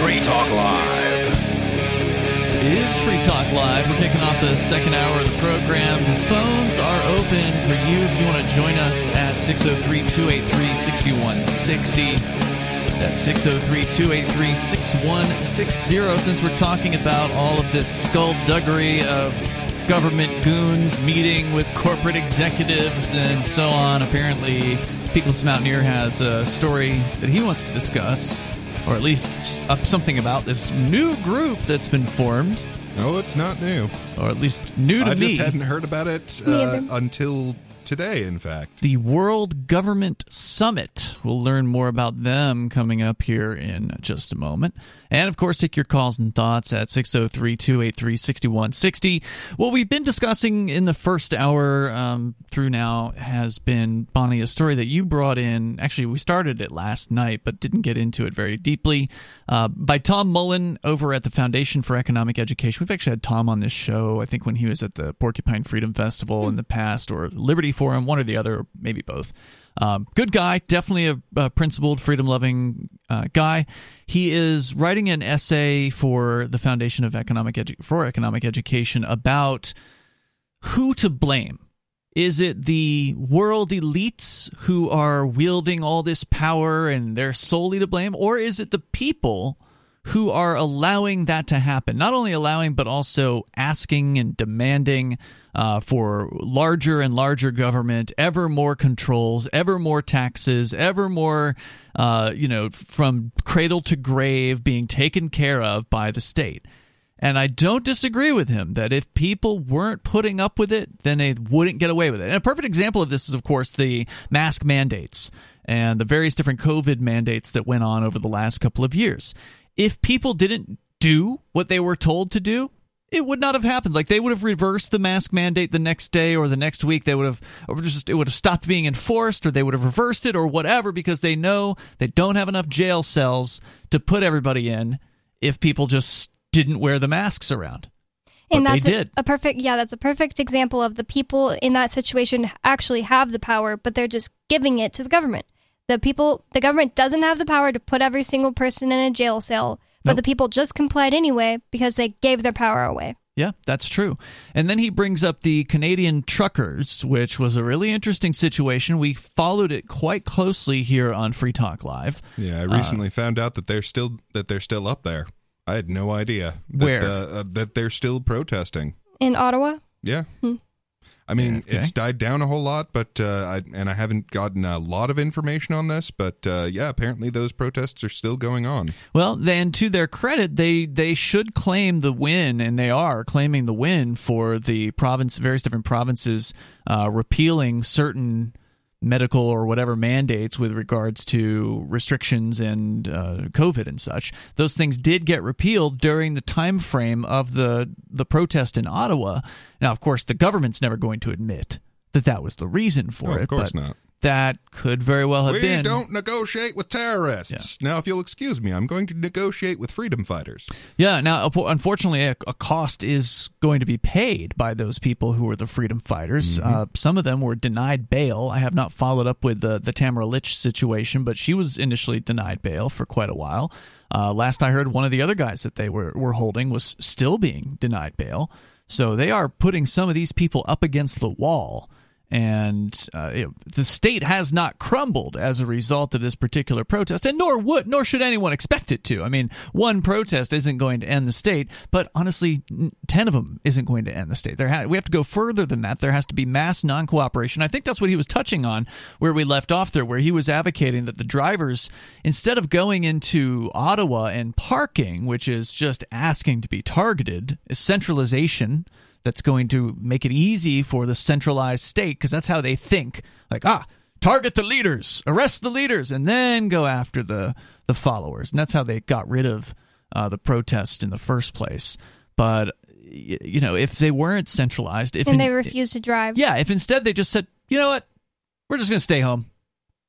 Free Talk Live. It is Free Talk Live. We're kicking off the second hour of the program. The phones are open for you if you want to join us at 603 283 6160. That's 603 283 6160. Since we're talking about all of this skullduggery of government goons meeting with corporate executives and so on, apparently Peakless Mountaineer has a story that he wants to discuss, or at least something about this new group that's been formed, No, it's not new. or at least new to I me. I just hadn't heard about it uh, until today, in fact. the World Government Summit. We'll learn more about them coming up here in just a moment. And of course, take your calls and thoughts at 603 283 6160. What we've been discussing in the first hour um, through now has been, Bonnie, a story that you brought in. Actually, we started it last night, but didn't get into it very deeply. Uh, by Tom Mullen over at the Foundation for Economic Education. We've actually had Tom on this show, I think, when he was at the Porcupine Freedom Festival in the past, or Liberty Forum, one or the other, maybe both. Um, good guy, definitely a, a principled, freedom loving uh, guy. He is writing an essay for the Foundation of Economic Edu- for Economic Education about who to blame. Is it the world elites who are wielding all this power and they're solely to blame, or is it the people? Who are allowing that to happen. Not only allowing, but also asking and demanding uh, for larger and larger government, ever more controls, ever more taxes, ever more, uh, you know, from cradle to grave being taken care of by the state. And I don't disagree with him that if people weren't putting up with it, then they wouldn't get away with it. And a perfect example of this is, of course, the mask mandates and the various different COVID mandates that went on over the last couple of years. If people didn't do what they were told to do, it would not have happened. Like they would have reversed the mask mandate the next day or the next week. They would have, or just it would have stopped being enforced, or they would have reversed it, or whatever, because they know they don't have enough jail cells to put everybody in if people just didn't wear the masks around. and But that's a-. A, perfect yeah that's a perfect example of the people in that situation actually have the power but they're just giving it to the government the people the government doesn't have the power to put every single person in a jail cell but Nope. the people just complied anyway because they gave their power away Yeah, that's true. And then he brings up the Canadian truckers, which was a really interesting situation. We followed it quite closely here on Free Talk Live. Yeah, I recently found out that they're still that they're still up there. I had no idea that, Where? uh, uh, that they're still protesting. in ottawa Yeah. I mean, Okay. it's died down a whole lot, but uh, I, and I haven't gotten a lot of information on this, but uh, yeah, apparently those protests are still going on. Well, then to their credit, they they should claim the win, and they are claiming the win for the province, various different provinces uh, repealing certain medical or whatever mandates with regards to restrictions and uh, COVID and such. Those things did get repealed during the time frame of the the protest in Ottawa. Now, of course, the government's never going to admit that that was the reason for it. of course but not. That could very well have We been. don't negotiate with terrorists. Now, if you'll excuse me, I'm going to negotiate with freedom fighters. Yeah. Now, unfortunately, a, a cost is going to be paid by those people who are the freedom fighters. Uh, some of them were denied bail. I have not followed up with the the Tamara Lich situation, but she was initially denied bail for quite a while. Uh, last I heard, one of the other guys that they were were holding was still being denied bail. So they are putting some of these people up against the wall. And uh, know, the state has not crumbled as a result of this particular protest, and nor would nor should anyone expect it to. I mean, one protest isn't going to end the state, but honestly, ten of them isn't going to end the state. There ha- we have to go further than that. There has to be mass non cooperation. I think that's what he was touching on where we left off there, where he was advocating that the drivers, instead of going into Ottawa and parking, which is just asking to be targeted, is centralization that's going to make it easy for the centralized state because that's how they think. Like ah target the leaders arrest the leaders and then go after the the followers. And that's how they got rid of uh, the protest in the first place. But you know if they weren't centralized if and in- they refuse to drive. yeah if instead they just said you know what? We're just going to stay home.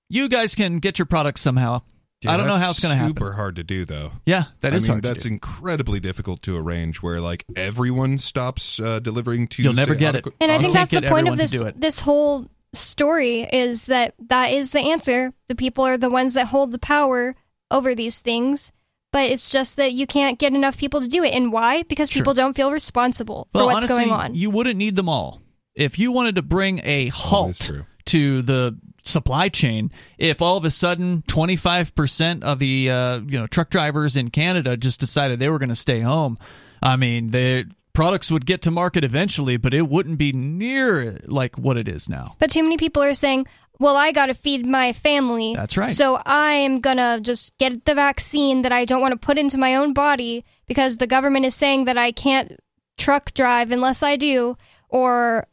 You guys can get your products somehow Yeah, i don't know how it's going to happen Super hard to do though. yeah that I is mean, hard to that's do. incredibly difficult to arrange. Where like everyone stops uh, delivering to. You'll never say, get it. Ottawa- And I think that's the point of this this whole story is that that is the answer. The people are the ones that hold the power over these things, but it's just that you can't get enough people to do it. And why? Because Sure. people don't feel responsible well, for what's honestly, going on. You wouldn't need them all. If you wanted to bring a Oh, halt that's true. to the supply chain, if all of a sudden 25% of the uh, you know truck drivers in Canada just decided they were going to stay home, I mean, the products would get to market eventually, but it wouldn't be near like what it is now. But too many people are saying, well, I got to feed my family. That's right. So I am going to just get the vaccine that I don't want to put into my own body because the government is saying that I can't truck drive unless I do, or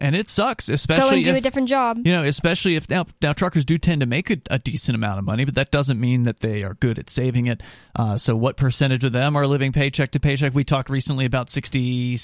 And it sucks, especially go and do if, a different job. You know, especially if now, now truckers do tend to make a, a decent amount of money, but that doesn't mean that they are good at saving it. Uh, so, what percentage of them are living paycheck to paycheck? We talked recently about 60,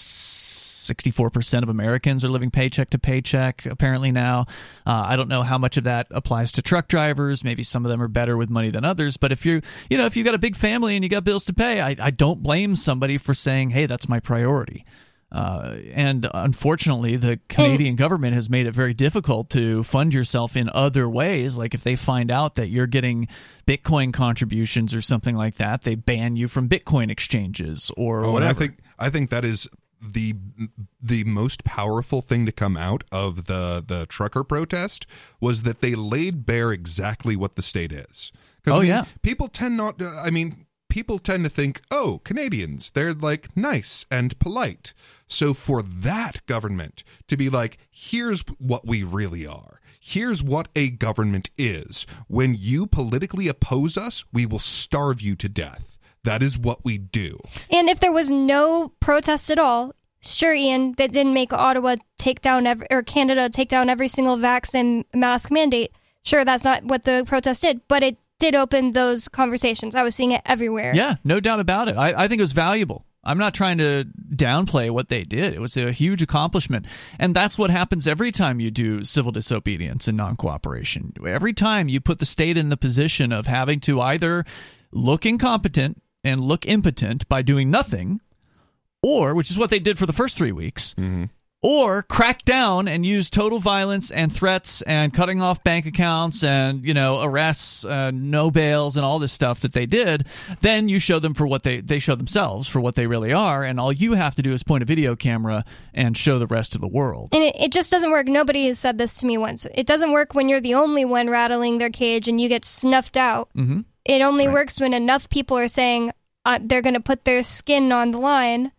64% of Americans are living paycheck to paycheck, apparently now. Uh, I don't know how much of that applies to truck drivers. Maybe some of them are better with money than others. But if you're, you know, if you've got a big family and you got bills to pay, I, I don't blame somebody for saying, hey, that's my priority. Uh, and unfortunately, the Canadian government has made it very difficult to fund yourself in other ways. Like if they find out that you're getting Bitcoin contributions or something like that, they ban you from Bitcoin exchanges or Oh, whatever. I think I think that is the the most powerful thing to come out of the the trucker protest was that they laid bare exactly what the state is. 'Cause, Oh, I mean, yeah. people tend not. To, I mean, people tend to think, oh, Canadians, they're like nice and polite. So for that government to be like, here's what we really are. Here's what a government is. When you politically oppose us, we will starve you to death. That is what we do. And if there was no protest at all, sure, Ian, that didn't make Ottawa take down or Canada take down every single vaccine mask mandate. Sure, that's not what the protest did, but it did open those conversations. I was seeing it everywhere. Yeah, no doubt about it. I, I think it was valuable. I'm not trying to downplay what they did. It was a huge accomplishment. And that's what happens every time you do civil disobedience and non cooperation. Every time you put the state in the position of having to either look incompetent and look impotent by doing nothing, or, which is what they did for the first three weeks, mm-hmm. Or crack down and use total violence and threats and cutting off bank accounts and you know arrests uh, no bails and all this stuff that they did then you show them for what they they show themselves for what they really are and all you have to do is point a video camera and show the rest of the world And it, it just doesn't work. Nobody has said this to me once. It doesn't work when you're the only one rattling their cage and you get snuffed out. mm-hmm. It only Right. works when enough people are saying uh, they're going to put their skin on the line.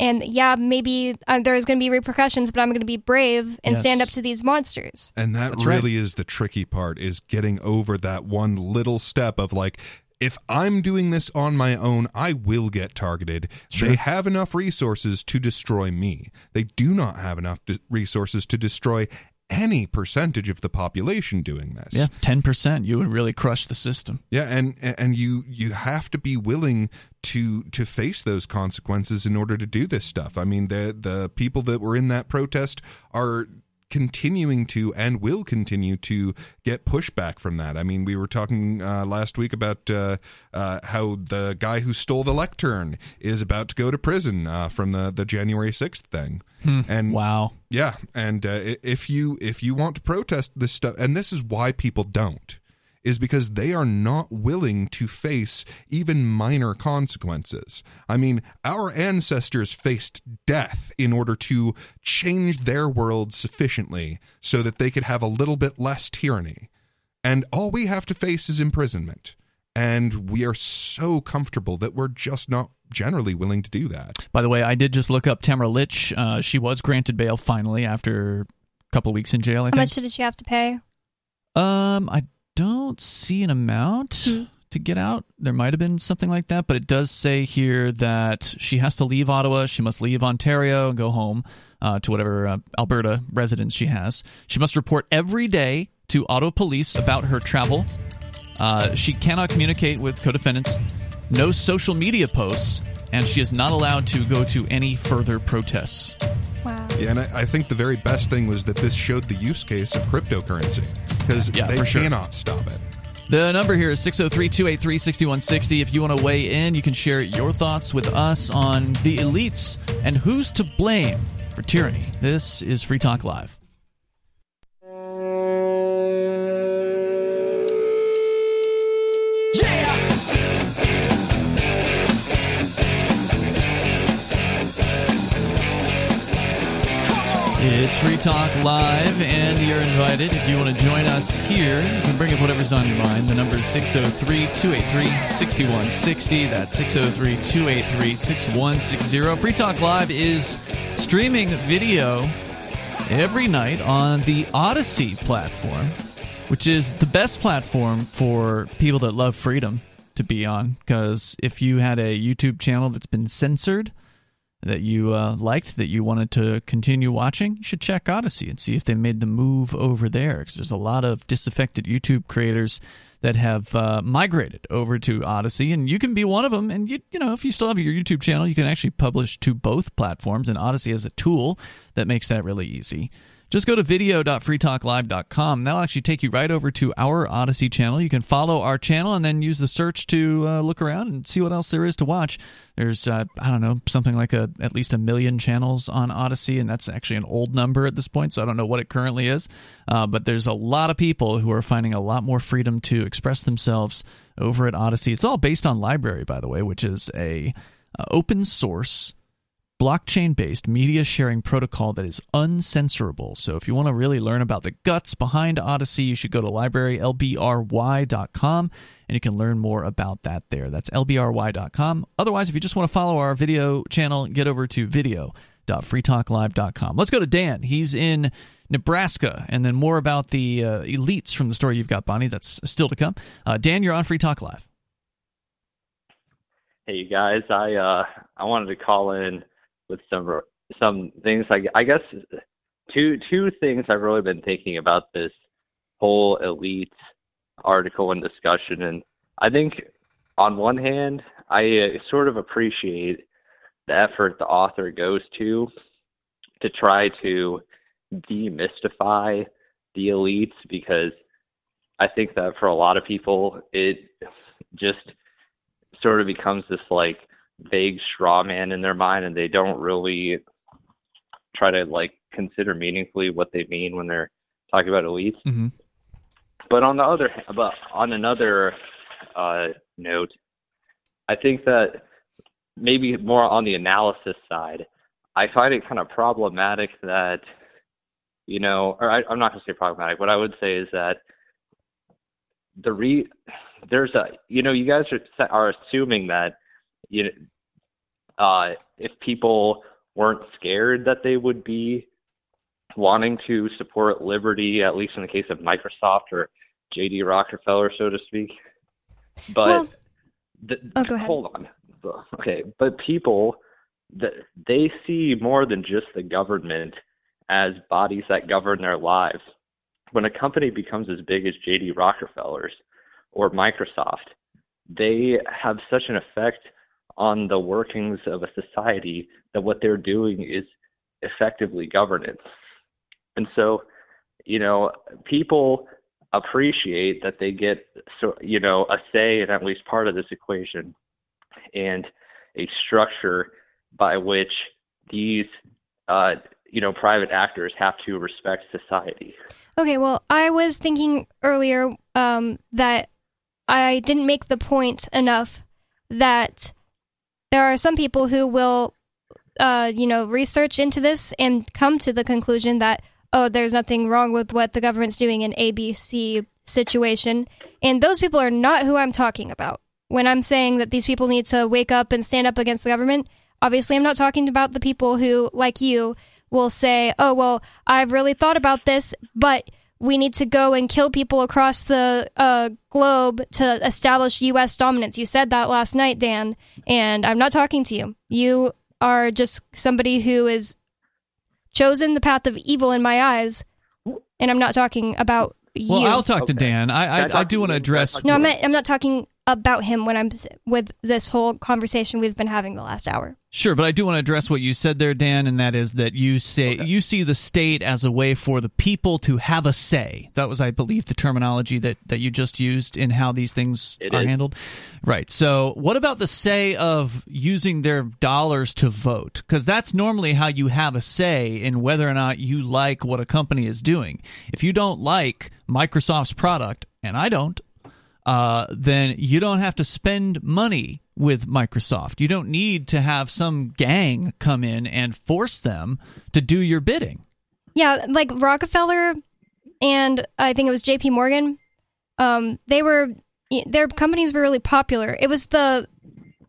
And yeah, maybe uh, there's going to be repercussions, but I'm going to be brave and stand up to these monsters. And that That's right. really is the tricky part is getting over that one little step of like if I'm doing this on my own, I will get targeted. They have enough resources to destroy me. They do not have enough resources to destroy any percentage of the population doing this. yeah 10% you would really crush the system Yeah, and and you you have to be willing to to face those consequences in order to do this stuff. I mean, the the people that were in that protest are continuing to and will continue to get pushback from that. I mean, we were talking uh, last week about uh, uh, how the guy who stole the lectern is about to go to prison uh, from the the January sixth thing. And wow yeah, and uh, if you if you want to protest this stuff, and this is why people don't, is because they are not willing to face even minor consequences. I mean, our ancestors faced death in order to change their world sufficiently so that they could have a little bit less tyranny. And all we have to face is imprisonment. And we are so comfortable that we're just not generally willing to do that. By the way, I did just look up Tamara Lich. Uh, she was granted bail finally after a couple weeks in jail. I How think. much did she have to pay? Um, I don't see an amount Hmm. to get out. There might have been something like that, but it does say here that she has to leave Ottawa. She must leave Ontario and go home uh, to whatever uh, Alberta residence she has. She must report every day to Ottawa police about her travel. Uh, she cannot communicate with co-defendants. No social media posts, and she is not allowed to go to any further protests. Wow. Yeah, and I, I think the very best thing was that this showed the use case of cryptocurrency because Yeah, they for sure. cannot stop it. The number here is 603 283 6160. If you want to weigh in, you can share your thoughts with us on the elites and who's to blame for tyranny. This is Free Talk Live. It's Free Talk Live, and you're invited. If you want to join us here, you can bring up whatever's on your mind. The number is 603 283 6160. That's 603 283 6160. Free Talk Live is streaming video every night on the Odysee platform, which is the best platform for people that love freedom to be on. Because if you had a YouTube channel that's been censored, that you uh, liked, that you wanted to continue watching, you should check Odysee and see if they made the move over there. Because there's a lot of disaffected YouTube creators that have uh, migrated over to Odysee, and you can be one of them. And you, you know, if you still have your YouTube channel, you can actually publish to both platforms. And Odysee has a tool that makes that really easy. Just go to video.freetalklive.com. That'll actually take you right over to our Odysee channel. You can follow our channel and then use the search to uh, look around and see what else there is to watch. There's, uh, I don't know, something like a at least a million channels on Odysee, and that's actually an old number at this point, so I don't know what it currently is. Uh, but there's a lot of people who are finding a lot more freedom to express themselves over at Odysee. It's all based on LBRY, by the way, which is a open source blockchain based media sharing protocol that is uncensorable. So if you want to really learn about the guts behind Odysee, you should go to librarylbry.com and you can learn more about that there. That's lbry.com. Otherwise, if you just want to follow our video channel, get over to video.freetalklive.com. Let's go to Dan. He's in Nebraska, and then more about the uh, elites from the story you've got, Bonnie. That's still to come. Uh, Dan, you're on Free Talk Live. Hey you guys, I uh I wanted to call in with some some things. I, I guess two two things I've really been thinking about this whole elite article and discussion, and I think on one hand I uh, sort of appreciate the effort the author goes to to try to demystify the elites because I think that for a lot of people it just sort of becomes this like vague straw man in their mind and they don't really try to like consider meaningfully what they mean when they're talking about elites. Mm-hmm. But on the other but on another uh, note, I think that maybe more on the analysis side, I find it kind of problematic that you know, or I, I'm not going to say problematic. What I would say is that the re there's a you know you guys are are assuming that you know uh if people weren't scared that they would be wanting to support liberty at least in the case of Microsoft or JD Rockefeller so to speak. But Well- the, Oh, go ahead. hold on. Okay but people that they see more than just the government as bodies that govern their lives. When a company becomes as big as JD Rockefeller's or Microsoft, they have such an effect on the workings of a society that what they're doing is effectively governance. And so, you know, people appreciate that they get so you know a say in at least part of this equation and a structure by which these uh you know private actors have to respect society. Okay, well, I was thinking earlier um, that I didn't make the point enough that there are some people who will, uh, you know, research into this and come to the conclusion that oh, there's nothing wrong with what the government's doing in ABC situation, and those people are not who I'm talking about. When I'm saying that these people need to wake up and stand up against the government, obviously I'm not talking about the people who, like you, will say, oh, well, I've really thought about this, but we need to go and kill people across the uh, globe to establish U.S. dominance. You said that last night, Dan, and I'm not talking to you. You are just somebody who is chosen the path of evil in my eyes, and I'm not talking about you. Well, I'll talk to Dan. I I, I I do want to you? Can I address. no, I'm not, I'm not talking about him when I'm with this whole conversation we've been having the last hour. Sure, but I do want to address what you said there, Dan, and that is that you say you see the state as a way for the people to have a say. That was, I believe, the terminology that, that you just used in how these things It are is. handled. Right. So, what about the say of using their dollars to vote? Because that's normally how you have a say in whether or not you like what a company is doing. If you don't like Microsoft's product, and I don't, uh, then you don't have to spend money with Microsoft. You don't need to have some gang come in and force them to do your bidding. Yeah, like Rockefeller and I think it was J.P. Morgan. Um, they were their companies were really popular. It was the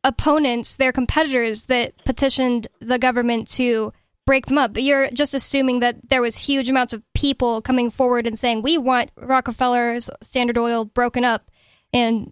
opponents, their competitors, that petitioned the government to break them up. But you're just assuming that there was huge amounts of people coming forward and saying we want Rockefeller's Standard Oil broken up, and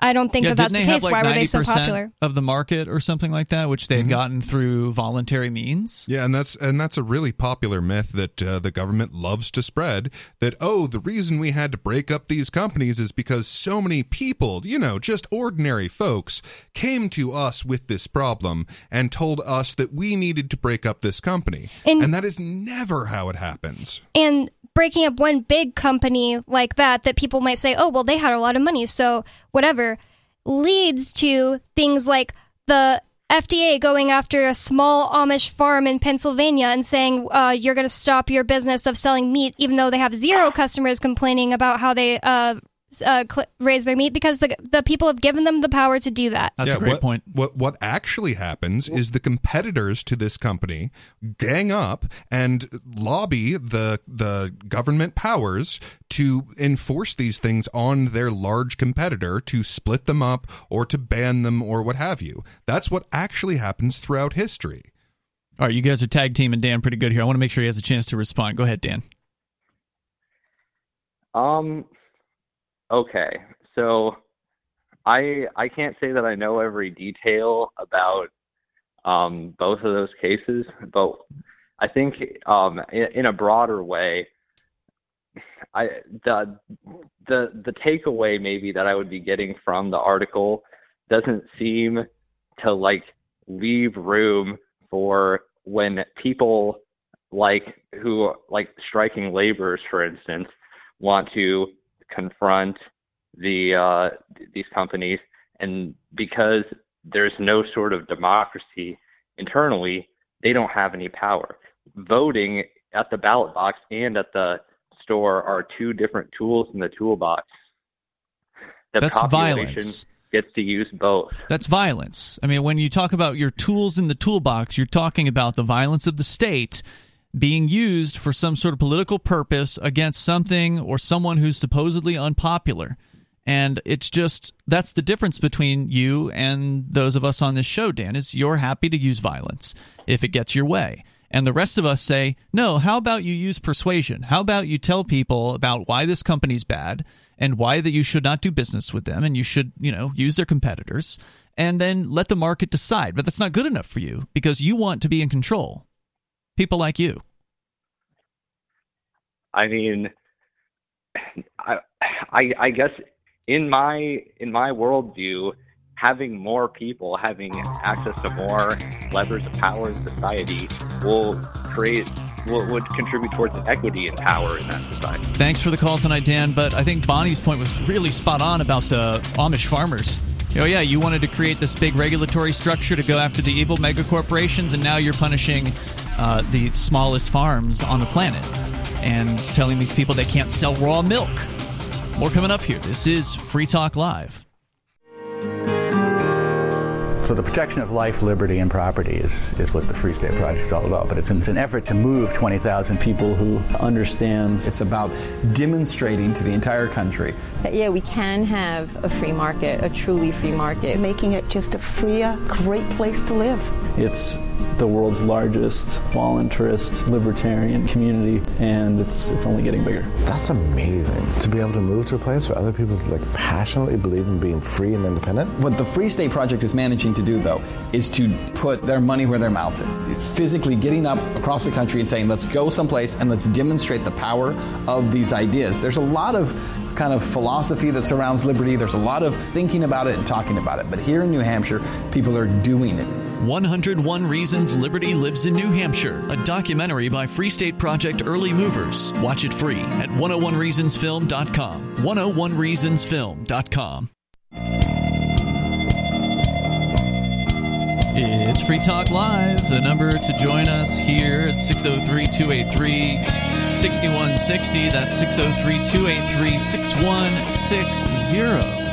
I don't think yeah, that that's the case. like Why were they so popular? of the market or something like that, which they had gotten through voluntary means? Yeah, and that's and that's a really popular myth that uh, the government loves to spread. That oh, the reason we had to break up these companies is because so many people, you know, just ordinary folks, came to us with this problem and told us that we needed to break up this company, And- and that is never how it happens. and breaking up one big company like that that people might say oh well they had a lot of money so whatever leads to things like the FDA going after a small Amish farm in Pennsylvania and saying uh, you're going to stop your business of selling meat, even though they have zero customers complaining about how they uh, uh, cl- raise their meat because the the people have given them the power to do that. That's Yeah, a great what, point. What what actually happens is the competitors to this company gang up and lobby the the government powers to enforce these things on their large competitor to split them up or to ban them or what have you. That's what actually happens throughout history. All right, you guys are tag teaming Dan pretty good here. I want to make sure he has a chance to respond. Go ahead, Dan. Um. Okay, so I I can't say that I know every detail about um, both of those cases, but I think um, in, in a broader way, I the the the takeaway maybe that I would be getting from the article doesn't seem to like leave room for when people like who like striking laborers, for instance, want to confront the uh, these companies, and because there's no sort of democracy internally, they don't have any power. Voting at the ballot box and at the store are two different tools in the toolbox. The That's violence. gets to use both. That's violence. I mean, when you talk about your tools in the toolbox, you're talking about the violence of the state being used for some sort of political purpose against something or someone who's supposedly unpopular. And it's just that's the difference between you and those of us on this show, Dan, is you're happy to use violence if it gets your way. And the rest of us say, no, how about you use persuasion? How about you tell people about why this company's bad and why that you should not do business with them and you should, you know, use their competitors and then let the market decide. But that's not good enough for you because you want to be in control. People like you. I mean, I, I, I guess in my in my worldview, having more people having access to more levers of power in society will create will, would contribute towards equity and power in that society. Thanks for the call tonight, Dan. But I think Bonnie's point was really spot on about the Amish farmers. Oh yeah, you wanted to create this big regulatory structure to go after the evil mega corporations, and now you're punishing uh, the smallest farms on the planet and telling these people they can't sell raw milk. More coming up here. This is Free Talk Live. So the protection of life, liberty, and property is, is what the Free State Project is all about. But it's, it's an effort to move 20,000 people who understand. It's about demonstrating to the entire country. That, yeah, we can have a free market, a truly free market. Making it just a freer, great place to live. It's the world's largest voluntarist libertarian community, and it's it's only getting bigger. That's amazing to be able to move to a place where other people like passionately believe in being free and independent. What the Free State Project is managing to do, though, is to put their money where their mouth is. It's physically getting up across the country and saying, "Let's go someplace and let's demonstrate the power of these ideas." There's a lot of kind of philosophy that surrounds liberty. There's a lot of thinking about it and talking about it. But here in New Hampshire, people are doing it. 101 Reasons Liberty Lives in New Hampshire, a documentary by Free State Project Early Movers. Watch it free at 101reasonsfilm.com. 101reasonsfilm.com. It's Free Talk Live. The number to join us here at 603 283 6160. That's 603 283 6160.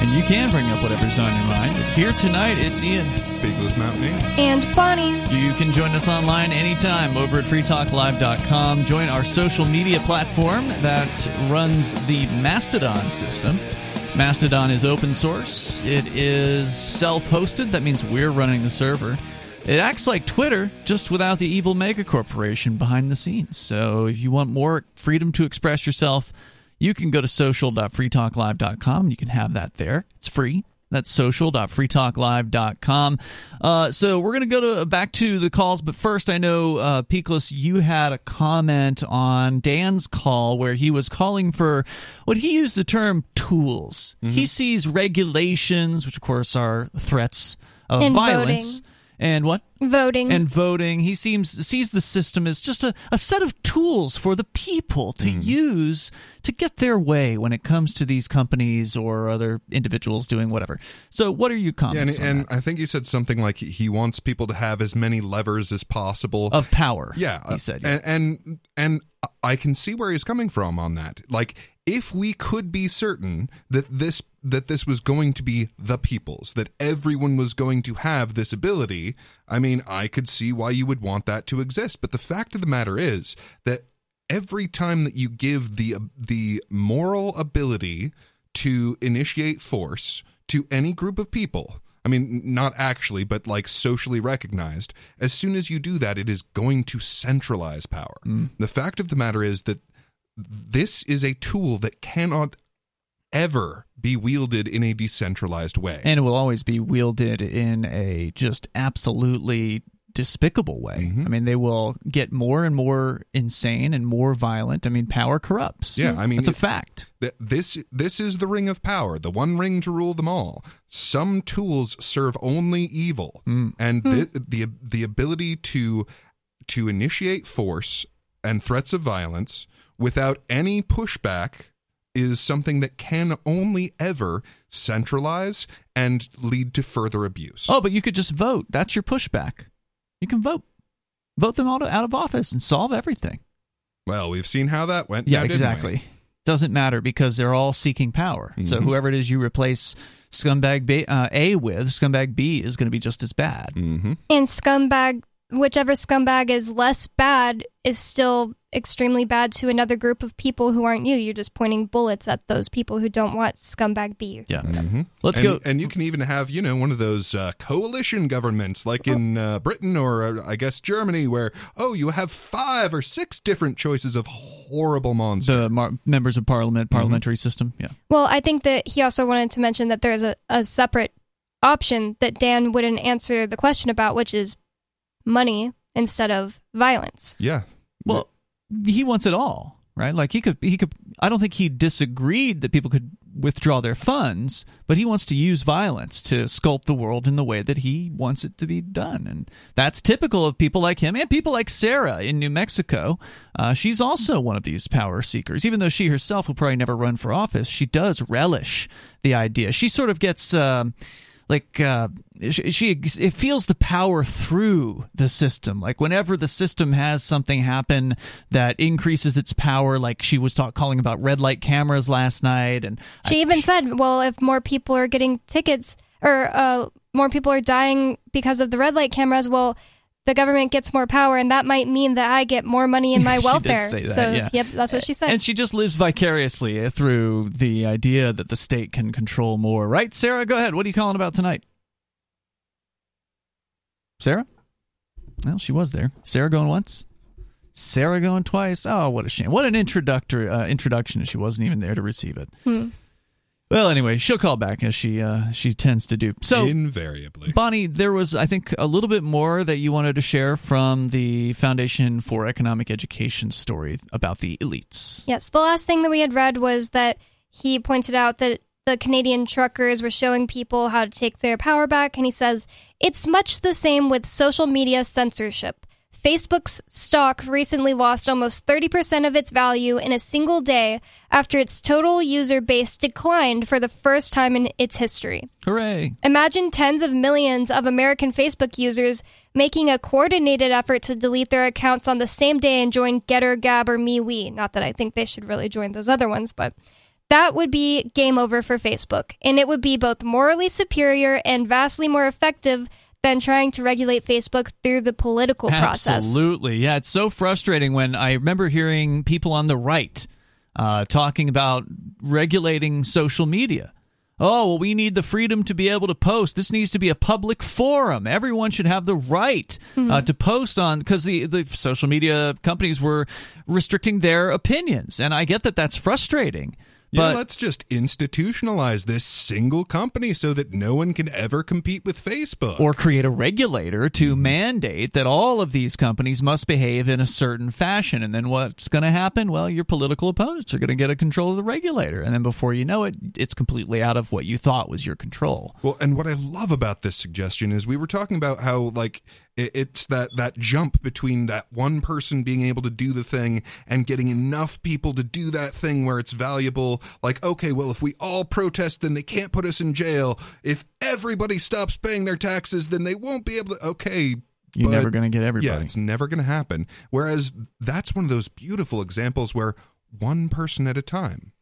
And you can bring up whatever's on your mind. Here tonight, it's Ian. Peakless Mountaineer And Bonnie. You can join us online anytime over at freetalklive.com. Join our social media platform that runs the Mastodon system. Mastodon is open source. It is self-hosted. That means we're running the server. It acts like Twitter, just without the evil mega corporation behind the scenes. So if you want more freedom to express yourself, you can go to social.freetalklive.com. You can have that there. It's free. That's social.freetalklive.com. Uh, so we're going to go to back to the calls, but first, I know uh, Peakless, you had a comment on Dan's call where he was calling for what he used the term tools. Mm-hmm. He sees regulations, which of course are threats of And violence. Voting. And what? Voting. And voting. He seems sees the system as just a, a set of tools for the people to use to get their way when it comes to these companies or other individuals doing whatever. So, what are your Yeah, and, on and that? I think you said something like he- he wants people to have as many levers as possible of power? Yeah, he uh, said. yeah. and, and and I can see where he's coming from on that. Like, if we could be certain that this that this was going to be the people's, that everyone was going to have this ability, I mean, I could see why you would want that to exist. But the fact of the matter is that every time that you give the the moral ability to initiate force to any group of people I mean, not actually, but like socially recognized. As soon as you do that, it is going to centralize power. Mm. The fact of the matter is that this is a tool that cannot ever be wielded in a decentralized way. and it will always be wielded in a just absolutely despicable way. Mm-hmm. I mean, they will get more and more insane and more violent. I mean, power corrupts. Yeah, I mean, it's a fact. Th- this this is the ring of power, the one ring to rule them all. Some tools serve only evil, Mm. and the, the the ability to to initiate force and threats of violence without any pushback is something that can only ever centralize and lead to further abuse. Oh, but you could just vote. That's your pushback. You can vote. Vote them all out of office and solve everything. Well, we've seen how that went. Yeah, now, didn't we? exactly. Doesn't matter because they're all seeking power. So Mhm. whoever it is you replace scumbag B, uh, A with, scumbag B is going to be just as bad. Mm-hmm. And scumbag, whichever scumbag is less bad, is still extremely bad to another group of people who aren't you. You're just pointing bullets at those people who don't want scumbag B. Yeah. Mm-hmm. Let's and, go- And you can even have, you know, one of those uh, coalition governments like in uh, Britain or uh, I guess Germany, where, oh, you have five or six different choices of horrible monsters. The mar- members of parliament, parliamentary system. Yeah. Well, I think that he also wanted to mention that there's a, a separate option that Dan wouldn't answer the question about, which is money instead of violence. Yeah. Well, he wants it all, right? Like he could, he could. I don't think he disagreed that people could withdraw their funds, but he wants to use violence to sculpt the world in the way that he wants it to be done, and that's typical of people like him and people like Sarah in New Mexico. Uh, she's also one of these power seekers, even though she herself will probably never run for office. She does relish the idea. She sort of gets. Um, like uh, she, she it feels the power through the system. Like whenever the system has something happen that increases its power, like she was talk, calling about red light cameras last night, and She even said, "Well, if more people are getting tickets or uh, more people are dying because of the red light cameras, well." The government gets more power, and that might mean that I get more money in my welfare. that, so, yeah. yep, that's what she said. and she just lives vicariously through the idea that the state can control more. Right, Sarah? Go ahead. What are you calling about tonight? Sarah? Well, she was there. Sarah going once. Sarah going twice. Oh, what a shame! What an introductory uh, introduction. She wasn't even there to receive it. Hmm. Well, anyway, she'll call back as she uh, she tends to do. So invariably, Bonnie, there was I think a little bit more that you wanted to share from the Foundation for Economic Education story about the elites. Yes, the last thing that we had read was that he pointed out that the Canadian truckers were showing people how to take their power back, and he says it's much the same with social media censorship. Facebook's stock recently lost almost 30% of its value in a single day after its total user base declined for the first time in its history. Hooray! Imagine tens of millions of American Facebook users making a coordinated effort to delete their accounts on the same day and join GETTR, Gab, or MeWe. Not that I think they should really join those other ones, but that would be game over for Facebook. And it would be both morally superior and vastly more effective than trying to regulate Facebook through the political process. Absolutely. Yeah, it's so frustrating when I remember hearing people on the right uh, talking about regulating social media. Oh, well, we need the freedom to be able to post. This needs to be a public forum. Everyone should have the right uh, to post on because the, the social media companies were restricting their opinions. And I get that that's frustrating. Yeah, But let's just institutionalize this single company so that no one can ever compete with Facebook. or create a regulator to mm-hmm. mandate that all of these companies must behave in a certain fashion. And then what's going to happen? Well, your political opponents are going to get a control of the regulator. And then before you know it, it's completely out of what you thought was your control. Well, and what I love about this suggestion is we were talking about how like it's that that jump between that one person being able to do the thing and getting enough people to do that thing where it's valuable. Like, okay, well, if we all protest, then they can't put us in jail. If everybody stops paying their taxes, then they won't be able to. Okay. You're never going to get everybody. Yeah, it's never going to happen. Whereas that's one of those beautiful examples where one person at a time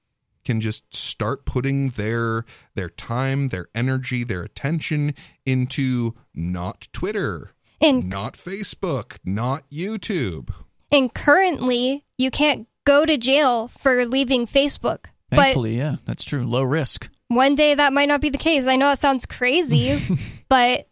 can just start putting their their time, their energy, their attention into not Twitter, And- not Facebook, not YouTube. And currently, you can't go to jail for leaving Facebook. But Thankfully, yeah, that's true. Low risk. one day that might not be the case. I know that sounds crazy, but Yeah,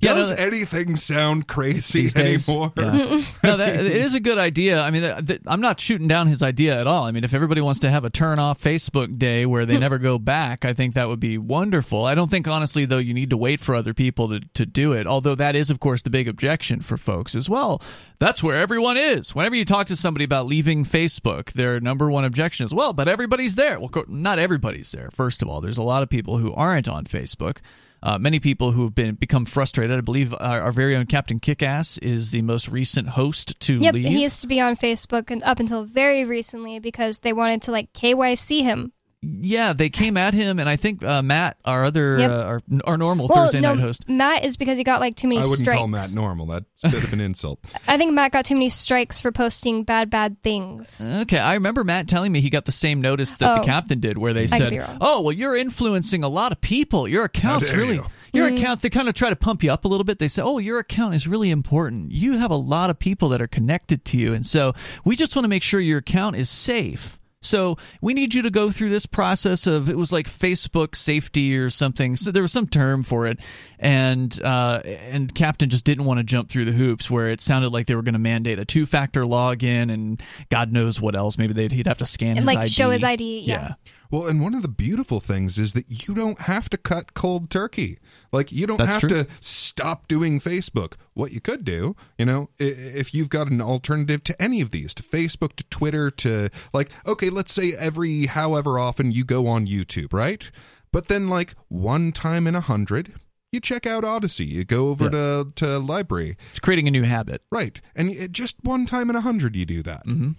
Does no, anything sound crazy anymore? Yeah. no, that, it is a good idea. I mean, that, that- I'm not shooting down his idea at all. I mean, if everybody wants to have a turn off Facebook day where they hmm. never go back, I think that would be wonderful. I don't think, honestly, though, you need to wait for other people to, to do it. Although that is, of course, the big objection for folks as well. That's where everyone is. Whenever you talk to somebody about leaving Facebook, their number one objection is, well, but everybody's there. Well, co- not everybody's there. First of all, there's a lot of people who aren't on Facebook. Uh, many people who have been become frustrated. I believe our, our very own Captain Kickass is the most recent host to yep, leave. he used to be on Facebook and up until very recently because they wanted to like KYC him. Yeah, they came at him, and I think uh, Matt, our other Yep. uh, our, our normal well, Thursday no, night host, Matt is because he got like too many I wouldn't strikes. call Matt normal. That's a bit of an insult. I think Matt got too many strikes for posting bad, bad things. Okay, I remember Matt telling me he got the same notice that the Oh. captain did, where they I said, "Oh, well, you're influencing a lot of people. Your account's really." you. Your Mm. account, they kind of try to pump you up a little bit. They say, Oh, your account is really important. You have a lot of people that are connected to you. And so we just want to make sure your account is safe. So we need you to go through this process of it was like Facebook safety or something. So there was some term for it, and uh, and Captain just didn't want to jump through the hoops where it sounded like they were going to mandate a two factor login and God knows what else. Maybe they'd he'd have to scan And his like ID. show his ID. Yeah. Well, and one of the beautiful things is that you don't have to cut cold turkey. Like you don't That's have true. to stop doing Facebook. What you could do, you know, if you've got an alternative to any of these, to Facebook, to Twitter, to like, okay, let's say every however often you go on YouTube, right? But then like one time in a hundred, you check out Odysee. You go over Yeah. to to LBRY, It's creating a new habit. right? And it, just one time in a hundred, you do that. hmm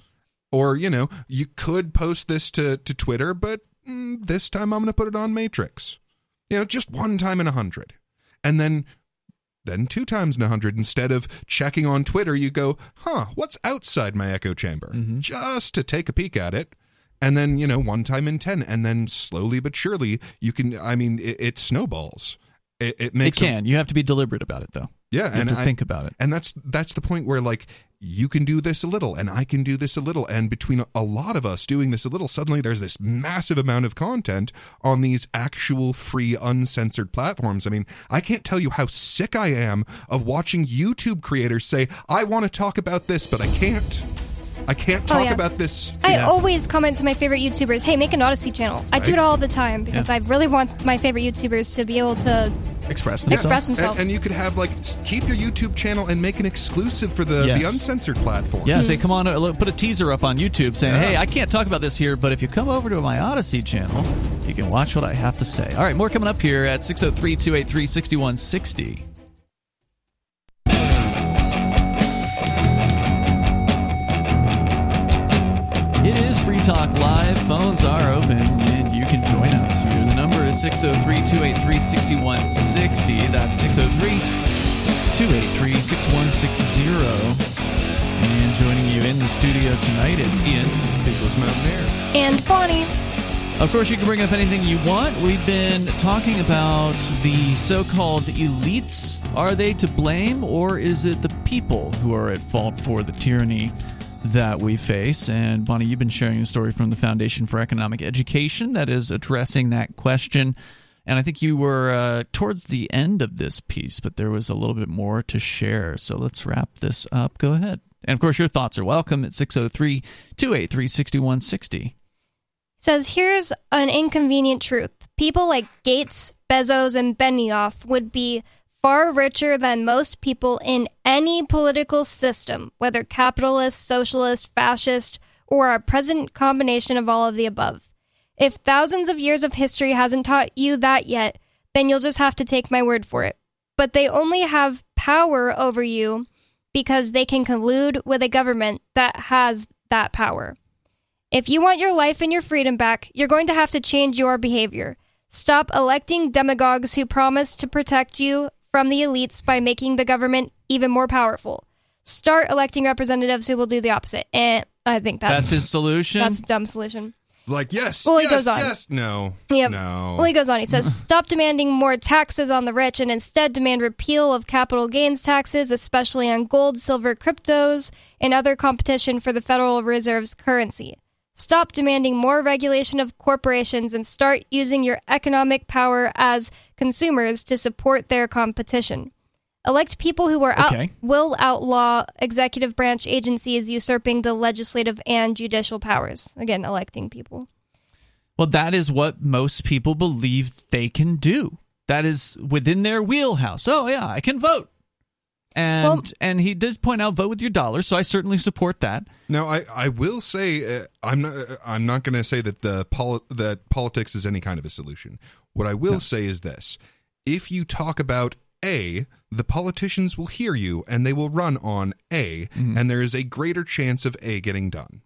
Or, you know, you could post this to, to Twitter, but mm, this time I'm going to put it on Matrix. You know, just one time in a hundred. And then then two times in a hundred instead of checking on Twitter, you go, huh, what's outside my echo chamber? Just to take a peek at it. And then, you know, one time in 10. And then slowly but surely, you can, I mean, it, it snowballs. It, it It makes a- can. You have to be deliberate about it, though. yeah, You have and to I- think about it. And that's that's the point where like you can do this a little, and I can do this a little, and between a lot of us doing this a little, suddenly there's this massive amount of content on these actual free, uncensored platforms. I mean, I can't tell you how sick I am of watching YouTube creators say, "I want to talk about this, but I can't." I can't Oh, talk yeah. about this. I always comment to my favorite YouTubers, "Hey, make an Odysee channel." I do it all the time because Yeah. I really want my favorite YouTubers to be able to express Express themselves. and you could have like keep your YouTube channel and make an exclusive for the, Yes. the uncensored platform. Yeah, say, come on, uh, put a teaser up on YouTube saying, Yeah. hey, I can't talk about this here, but if you come over to my Odysee channel, you can watch what I have to say. All right, more coming up here at 603 It is Free Talk Live. Phones are open, and you can join us here. The number is 603 283 6160. That's 603 283 6160. And joining you in the studio tonight, it's Ian, Peakless Mountaineer. and Bonnie. Of course, you can bring up anything you want. We've been talking about the so called elites. Are they to blame, or is it the people who are at fault for the tyranny that we face? And Bonnie, you've been sharing a story from the Foundation for Economic Education that is addressing that question. And I think you were uh, towards the end of this piece, but there was a little bit more to share. So let's wrap this up. Go ahead. And of course, your thoughts are welcome at 603 283 6160. says here's an inconvenient truth. People like Gates, Bezos, and Benioff would be far richer than most people in any political system, whether capitalist, socialist, fascist, or a present combination of all of the above. If thousands of years of history hasn't taught you that yet, then you'll just have to take my word for it. But they only have power over you because they can collude with a government that has that power. If you want your life and your freedom back, you're going to have to change your behavior. Stop electing demagogues who promise to protect you from the elites by making the government even more powerful. Start electing representatives who will do the opposite. And I think that's That's his solution? That's a dumb solution. Like yes, Well, he yes, goes on. yes, no, Yep. no. Well, he goes on. He says, "Stop demanding more taxes on the rich, and instead demand repeal of capital gains taxes, especially on gold, silver, cryptos, and other competition for the Federal Reserve's currency. Stop demanding more regulation of corporations and start using your economic power as consumers to support their competition." Elect people who are out- Okay. will outlaw executive branch agencies usurping the legislative and judicial powers. Again, electing people. Well, that is what most people believe they can do. That is within their wheelhouse. Oh yeah, I can vote. And Well- and he did point out vote with your dollar, so I certainly support that. Now, I, I will say uh, I'm not I'm not going to say that the poli- that politics is any kind of a solution. What I will say is this: if you talk about A, the politicians will hear you and they will run on A, Mm-hmm. and there is a greater chance of A getting done.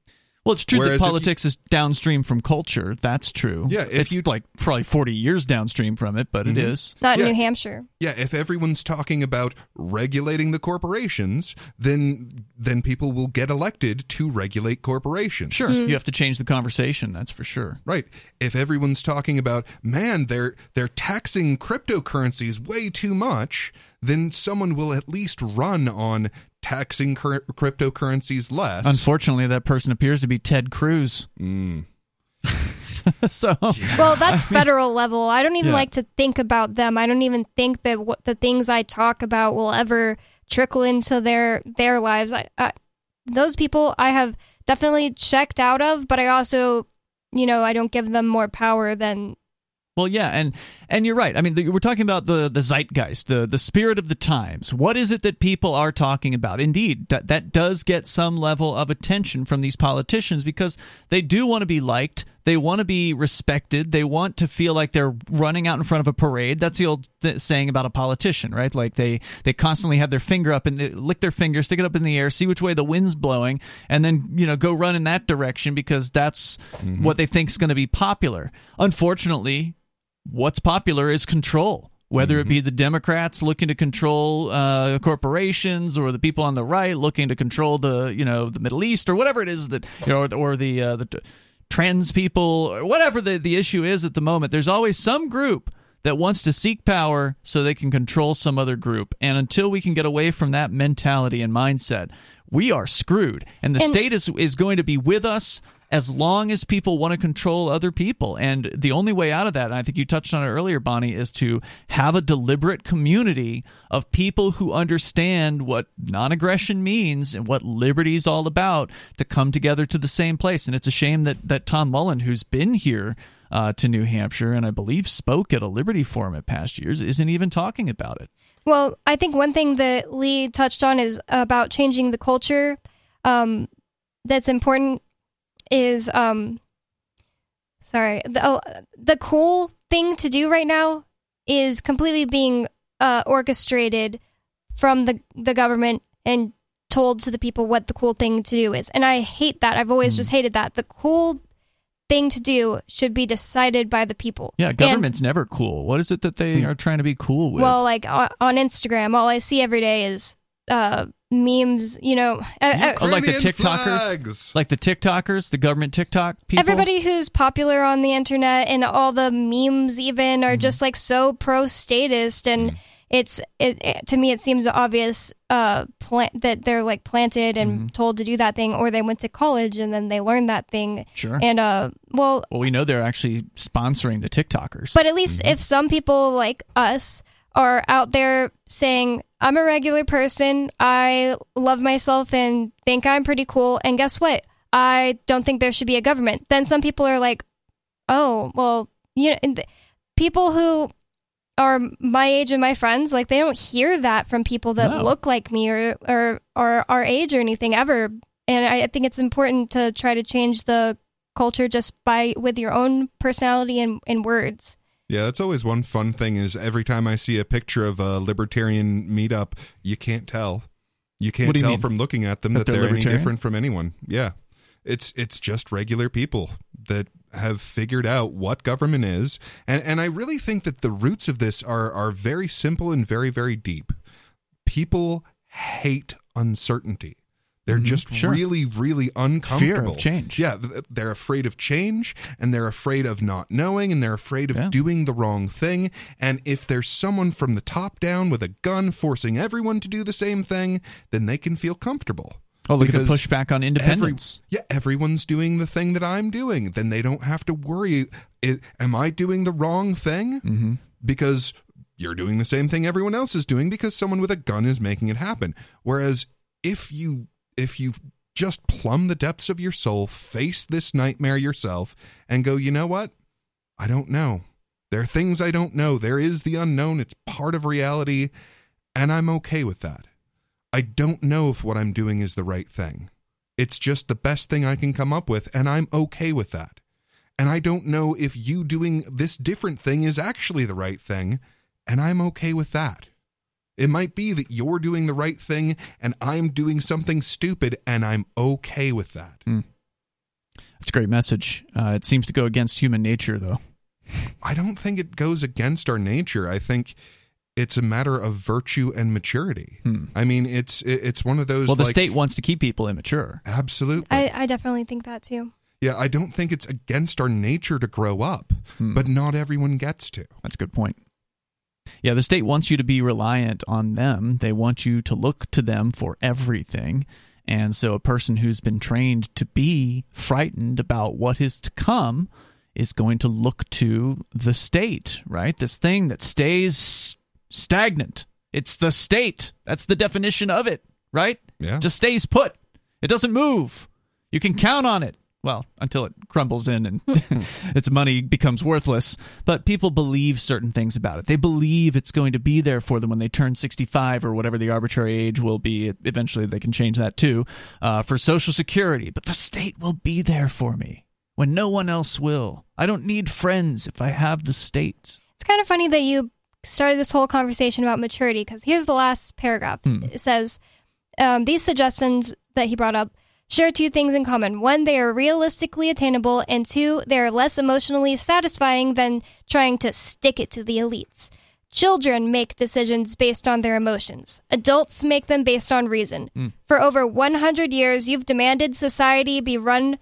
Well, it's true Whereas that if you- politics is downstream from culture. That's true. Yeah, if it's you- like probably forty years downstream from it, but it Mhm. is. Not in Yeah. New Hampshire. Yeah, if everyone's talking about regulating the corporations, then then people will get elected to regulate corporations. Sure, you have to change the conversation. That's for sure. Right. If everyone's talking about, man, they're they're taxing cryptocurrencies way too much, then someone will at least run on taxing cur- cryptocurrencies less. Unfortunately, that person appears to be Ted Cruz. Mm. so Well, that's federal level. I don't even Yeah. like to think about them. I don't even think that what the things I talk about will ever trickle into their their lives. I, I, those people I have definitely checked out of, but I also, you know, I don't give them more power than Well, yeah, and and you're right. I mean, the, we're talking about the the zeitgeist, the the spirit of the times. What is it that people are talking about? Indeed, that that does get some level of attention from these politicians because they do want to be liked. They want to be respected. They want to feel like they're running out in front of a parade. That's the old th- saying about a politician, right? Like they they constantly have their finger up and they lick their finger, stick it up in the air, see which way the wind's blowing, and then you know go run in that direction because that's mm-hmm. what they think is going to be popular. Unfortunately, what's popular is control. Whether it be the Democrats looking to control uh, corporations, or the people on the right looking to control the you know the Middle East, or whatever it is that you know, or, or the uh, the trans people, or whatever the the issue is at the moment, there's always some group that wants to seek power so they can control some other group. And until we can get away from that mentality and mindset, we are screwed. And the And- state is is going to be with us as long as people want to control other people. And the only way out of that, and I think you touched on it earlier, Bonnie, is to have a deliberate community of people who understand what non aggression means and what liberty is all about to come together to the same place. And it's a shame that, that Tom Mullen, who's been here, uh, to New Hampshire and I believe spoke at a Liberty Forum at past years, isn't even talking about it. Well, I think one thing that Lee touched on is about changing the culture. Um, that's important. Is um, sorry, the oh, the cool thing to do right now is completely being uh, orchestrated from the the government and told to the people what the cool thing to do is. And I hate that. I've always just hated that. The cool thing to do should be decided by the people. Yeah, And- government's never cool. What is it that they are trying to be cool with? well, like on, on Instagram, all I see every day is uh, memes. You know, uh, Oh, like the TikTokers, flags. like the TikTokers, the government TikTok people. everybody who's popular on the internet and all the memes even Mm-hmm. are just like so pro statist and. It's it, it to me. It seems obvious uh, plant that they're like planted and Mm-hmm. told to do that thing, or they went to college and then they learned that thing. Sure. And uh, well, well, we know they're actually sponsoring the TikTokers. But at least Mm-hmm. if some people like us are out there saying, I'm a regular person, I love myself and think I'm pretty cool, and guess what? I don't think there should be a government. Then some people are like, oh, well, you know, people who are my age and my friends, like they don't hear that from people that No. look like me or, or, or our age or anything ever. And I, I think it's important to try to change the culture just by with your own personality and, and words. Yeah, that's always one fun thing is every time I see a picture of a libertarian meetup, you can't tell. You can't you tell mean? from looking at them That that, they're they're, any different from anyone. Yeah. It's it's just regular people that have figured out what government is. And and I really think that the roots of this are are very simple and very very deep. People hate uncertainty. They're just Mm-hmm. sure. really, really uncomfortable. Fear of change. Yeah, they're afraid of change and they're afraid of not knowing and they're afraid of Yeah. doing the wrong thing. And if there's someone from the top down with a gun forcing everyone to do the same thing, then they can feel comfortable. oh, look at the pushback on every- independence. yeah, everyone's doing the thing that I'm doing. Then they don't have to worry. Am I doing the wrong thing? Mm-hmm. Because you're doing the same thing everyone else is doing because someone with a gun is making it happen. Whereas if you if you just plumb the depths of your soul, face this nightmare yourself, and go, you know what? I don't know. There are things I don't know. There is the unknown. It's part of reality, and I'm okay with that. I don't know if what I'm doing is the right thing. It's just the best thing I can come up with, and I'm okay with that. And I don't know if you doing this different thing is actually the right thing, and I'm okay with that. It might be that you're doing the right thing and I'm doing something stupid, and I'm okay with that. Hmm. That's a great message. Uh, it seems to go against human nature, though. I don't think it goes against our nature. I think it's a matter of virtue and maturity. Hmm. I mean, it's it's one of those. Well, the like- state wants to keep people immature. absolutely. I, I definitely think that too. Yeah, I don't think it's against our nature to grow up, hmm. but not everyone gets to. That's a good point. Yeah, the state wants you to be reliant on them. They want you to look to them for everything. And so a person who's been trained to be frightened about what is to come is going to look to the state, right? This thing that stays stagnant. It's the state. That's the definition of it, right? Yeah. Just stays put. It doesn't move. You can count on it. Well, until it crumbles in and its money becomes worthless. But people believe certain things about it. They believe it's going to be there for them when they turn 65 or whatever the arbitrary age will be. Eventually, they can change that too uh, for Social Security. But the state will be there for me when no one else will. I don't need friends if I have the state. It's kind of funny that you started this whole conversation about maturity because here's the last paragraph. Hmm. It says um, these suggestions that he brought up share two things in common. One, they are realistically attainable, and two, they are less emotionally satisfying than trying to stick it to the elites. Children make decisions based on their emotions. Adults make them based on reason. Mm. For over 100 years, you've demanded society be run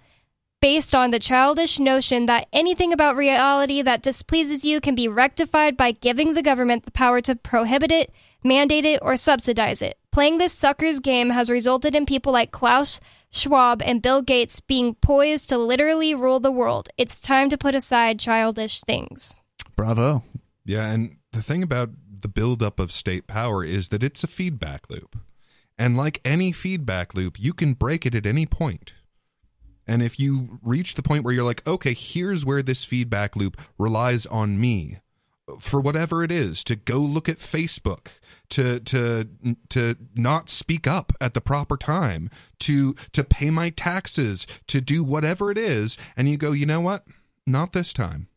based on the childish notion that anything about reality that displeases you can be rectified by giving the government the power to prohibit it, mandate it, or subsidize it. Playing this sucker's game has resulted in people like Klaus Schwab and Bill Gates being poised to literally rule the world. It's time to put aside childish things. Bravo. Yeah, and the thing about the buildup of state power is that it's a feedback loop. And like any feedback loop, you can break it at any point. And if you reach the point where you're like, okay, here's where this feedback loop relies on me for whatever it is to go look at Facebook, to to to not speak up at the proper time, to to pay my taxes, to do whatever it is, and you go, you know what? Not this time.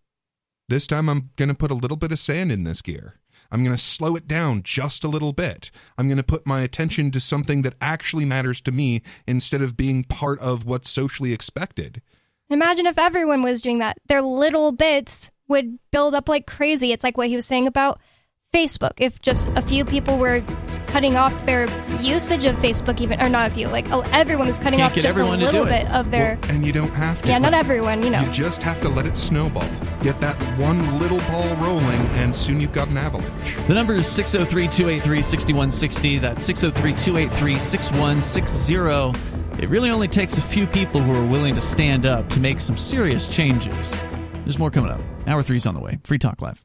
This time I'm going to put a little bit of sand in this gear. I'm going to slow it down just a little bit. I'm going to put my attention to something that actually matters to me instead of being part of what's socially expected. Imagine if everyone was doing that. Their little bits would build up like crazy. It's like what he was saying about Facebook. If just a few people were cutting off their usage of Facebook, even or not a few, like oh, everyone was cutting Can't off just a little do it. bit of their. Well, and you don't have to. yeah, not everyone. You know. You just have to let it snowball. Get that one little ball rolling, and soon you've got an avalanche. The number is 603 283 6160. That's 603 283 6160. It really only takes a few people who are willing to stand up to make some serious changes. There's more coming up. Hour three's on the way. Free Talk Live.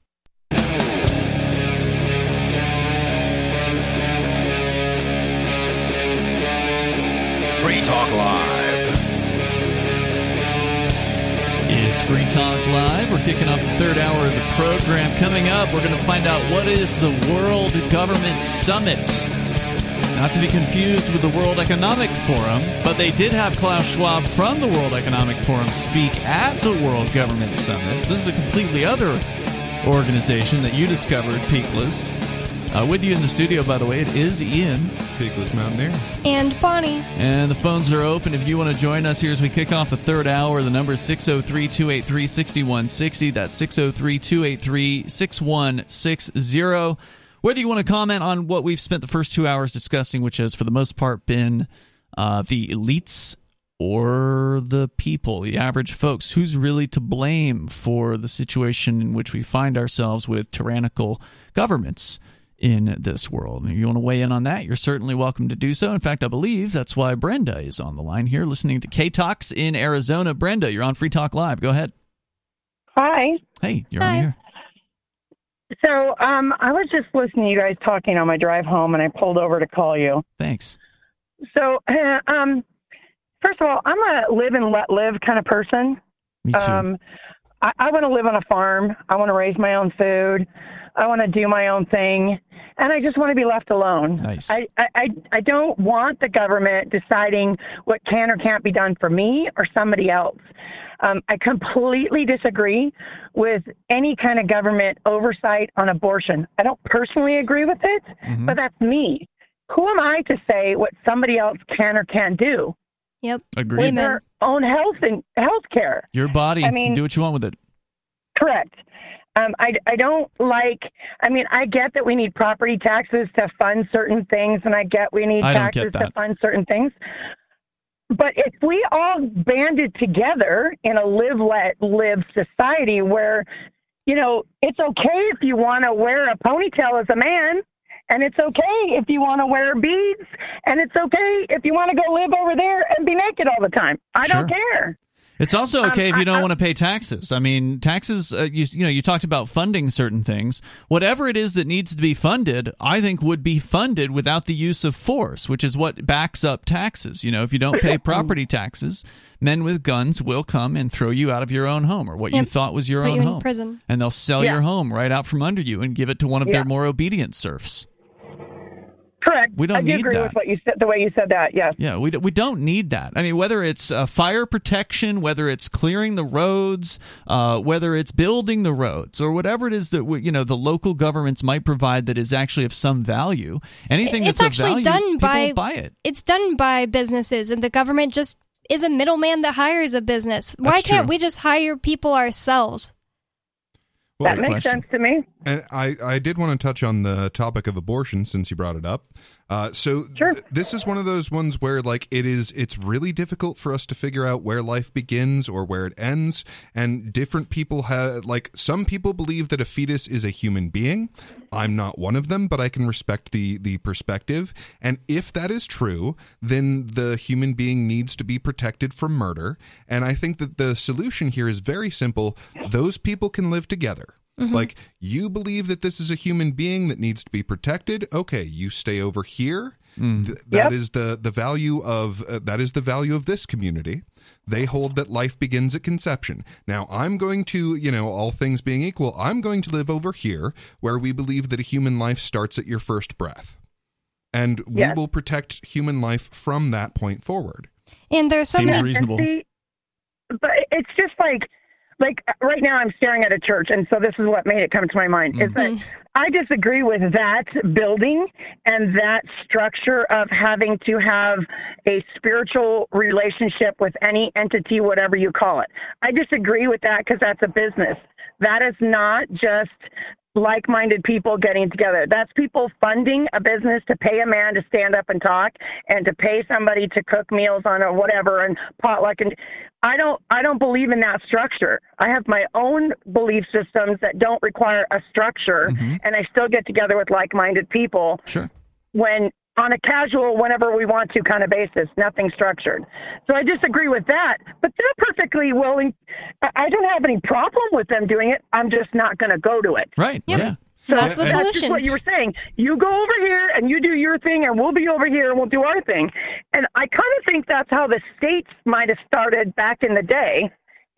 Free Talk Live. It's Free Talk Live. We're kicking off the third hour of the program. Coming up, we're going to find out what is the World Government Summit. Not to be confused with the World Economic Forum, but they did have Klaus Schwab from the World Economic Forum speak at the World Government Summit. So this is a completely other organization that you discovered, Peakless. Uh, with you in the studio, by the way, it is Ian. Peakless Mountaineer. And Bonnie. And the phones are open if you want to join us here as we kick off the third hour. The number is 603 283 6160. That's 603 283 6160. Whether you want to comment on what we've spent the first two hours discussing, which has for the most part been uh, the elites or the people, the average folks, who's really to blame for the situation in which we find ourselves with tyrannical governments in this world. And if you want to weigh in on that, you're certainly welcome to do so. In fact, I believe that's why Brenda is on the line here listening to K Talks in Arizona. Brenda, you're on Free Talk Live. Go ahead. Hi. Hey, you're on here. So, um, I was just listening to you guys talking on my drive home, and I pulled over to call you. Thanks. So, um, first of all, I'm a live and let live kind of person. Me too. Um, I, I want to live on a farm. I want to raise my own food. I want to do my own thing, and I just want to be left alone. Nice. I, I, I don't want the government deciding what can or can't be done for me or somebody else. Um, I completely disagree with any kind of government oversight on abortion. I don't personally agree with it, Mm-hmm. but that's me. Who am I to say what somebody else can or can't do? Yep. Agreed. With their own health and health care. Your body. I mean- do what you want with it. Correct. Um, I, I don't like, I mean, I get that we need property taxes to fund certain things, and I get we need I get taxes to fund certain things. But if we all banded together in a live, let live society where, you know, it's okay if you want to wear a ponytail as a man, and it's okay if you want to wear beads, and it's okay if you want to go live over there and be naked all the time. I don't care. It's also Um, okay if you I- don't I- want to pay taxes. I mean, taxes. Uh, you, you know, you talked about funding certain things. Whatever it is that needs to be funded, I think would be funded without the use of force, which is what backs up taxes. You know, if you don't pay property taxes, men with guns will come and throw you out of your own home or what you thought was your Put own you in home, prison. and they'll sell Yeah. your home right out from under you and give it to one of Yeah. their more obedient serfs. Correct. We don't I do need agree that. with what you said. The way you said that. Yes. Yeah, we, d- we don't need that. I mean, whether it's uh, fire protection, whether it's clearing the roads, uh, whether it's building the roads, or whatever it is that we, you know the local governments might provide that is actually of some value. Anything it's that's actually of value, done by buy it. It's done by businesses, and the government just is a middleman that hires a business. Why That's can't true. we just hire people ourselves? Well, that makes sense to me. And I, I did want to touch on the topic of abortion since you brought it up. Uh, so th- this is one of those ones where like it is it's really difficult for us to figure out where life begins or where it ends. And different people have like some people believe that a fetus is a human being. I'm not one of them but i can respect the the perspective. And if that is true then the human being needs to be protected from murder. And i think that the solution here is very simple. Those people can live together Mhm. like you believe that this is a human being that needs to be protected. Okay, you stay over here. Th- that is the the value of uh, that is the value of this community. They hold that life begins at conception. Now, I'm going to, you know, all things being equal, I'm going to live over here where we believe that a human life starts at your first breath. And we Yes. will protect human life from that point forward. And there's so Seems many. reasonable. But it's just like, like right now I'm staring at a church, and so this is what made it come to my mind. Is that mm-hmm. I disagree with that building and that structure of having to have a spiritual relationship with any entity, whatever you call it. I disagree with that because that's a business. That is not just like minded people getting together. That's people funding a business to pay a man to stand up and talk and to pay somebody to cook meals on a whatever and potluck and I don't I don't believe in that structure. I have my own belief systems that don't require a structure mm-hmm. and I still get together with like minded people Sure. when on a casual whenever we want to kind of basis, nothing structured. So I disagree with that, but they're perfectly willing. I I don't have any problem with them doing it. I'm just not going to go to it. Right. Yeah. So That's the just solution. what you were saying. You go over here and you do your thing, and we'll be over here and we'll do our thing. And I kind of think that's how the states might have started back in the day.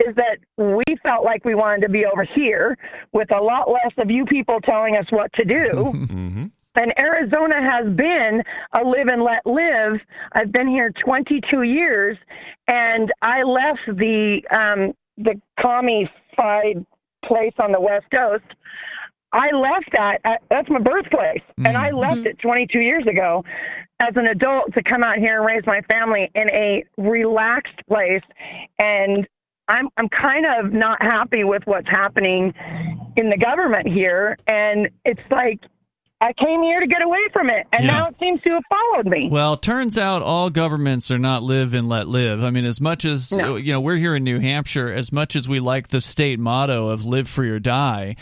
Is that we felt like we wanted to be over here with a lot less of you people telling us what to do. Mm-hmm. And Arizona has been a live and let live. I've been here 22 years, and I left the um, the commie-fied place on the West Coast. I left that. uh, That's my birthplace, and I left it 22 years ago as an adult to come out here and raise my family in a relaxed place. And I'm I'm kind of not happy with what's happening in the government here, and it's like I came here to get away from it, and Yeah. now it seems to have followed me. Well, turns out all governments are not live and let live. I mean, as much as No. you know, we're here in New Hampshire, as much as we like the state motto of "live free or die,"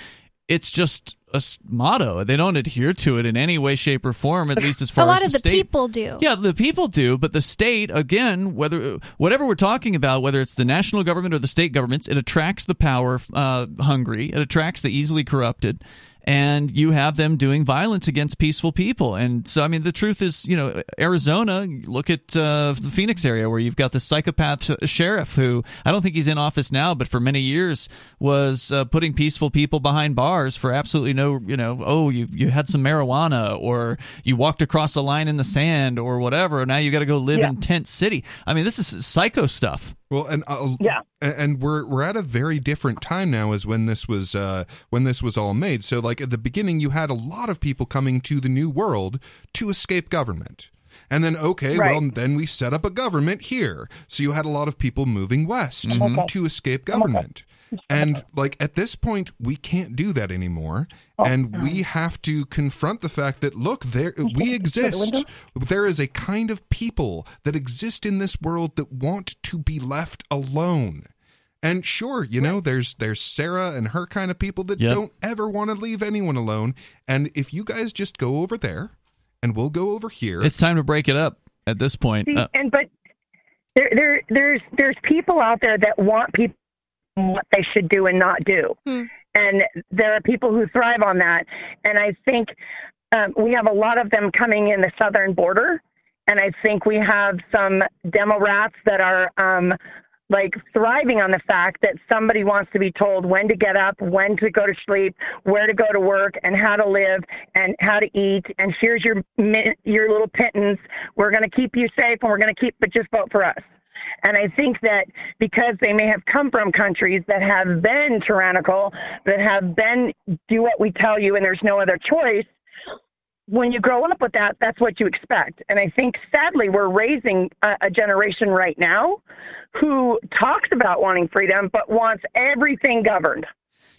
it's just a motto. They don't adhere to it in any way, shape, or form. At least as far as A lot as of the state. people do. Yeah, the people do, but the state, again, whether whatever we're talking about, whether it's the national government or the state governments, it attracts the power uh, hungry. It attracts the easily corrupted, and you have them doing violence against peaceful people. And so, I mean, the truth is, you know, Arizona. Look at uh, the Phoenix area where you've got the psychopath sheriff who I don't think he's in office now, but for many years was uh, putting peaceful people behind bars for absolutely no, you know, oh, you you had some marijuana or you walked across a line in the sand or whatever. Now you got to go live in tent city. I mean, this is psycho stuff. Well, and uh, yeah, and we're we're at a very different time now as when this was uh, when this was all made. So, like at the beginning, you had a lot of people coming to the new world to escape government. And then, okay, Right. well, then we set up a government here. So you had a lot of people moving west Mhm. Okay. to escape government. And like at this point, we can't do that anymore, Oh, and we have to confront the fact that look, there we exist. There is a kind of people that exist in this world that want to be left alone. And sure, you know, there's there's Sarah and her kind of people that Yep. don't ever want to leave anyone alone. And if you guys just go over there, and we'll go over here, It's time to break it up at this point. See, Uh, and but there, there, there's there's people out there that want people what they should do and not do, and there are people who thrive on that. And I think um, we have a lot of them coming in the southern border, and I think we have some demo rats that are um, like thriving on the fact that somebody wants to be told when to get up, when to go to sleep, where to go to work, and how to live and how to eat. And here's your your little pittance. We're going to keep you safe, and we're going to keep, but just vote for us. And I think that because they may have come from countries that have been tyrannical, that have been do what we tell you, and there's no other choice when you grow up with that, that's what you expect. And I think sadly, we're raising a, a, generation right now who talks about wanting freedom, but wants everything governed.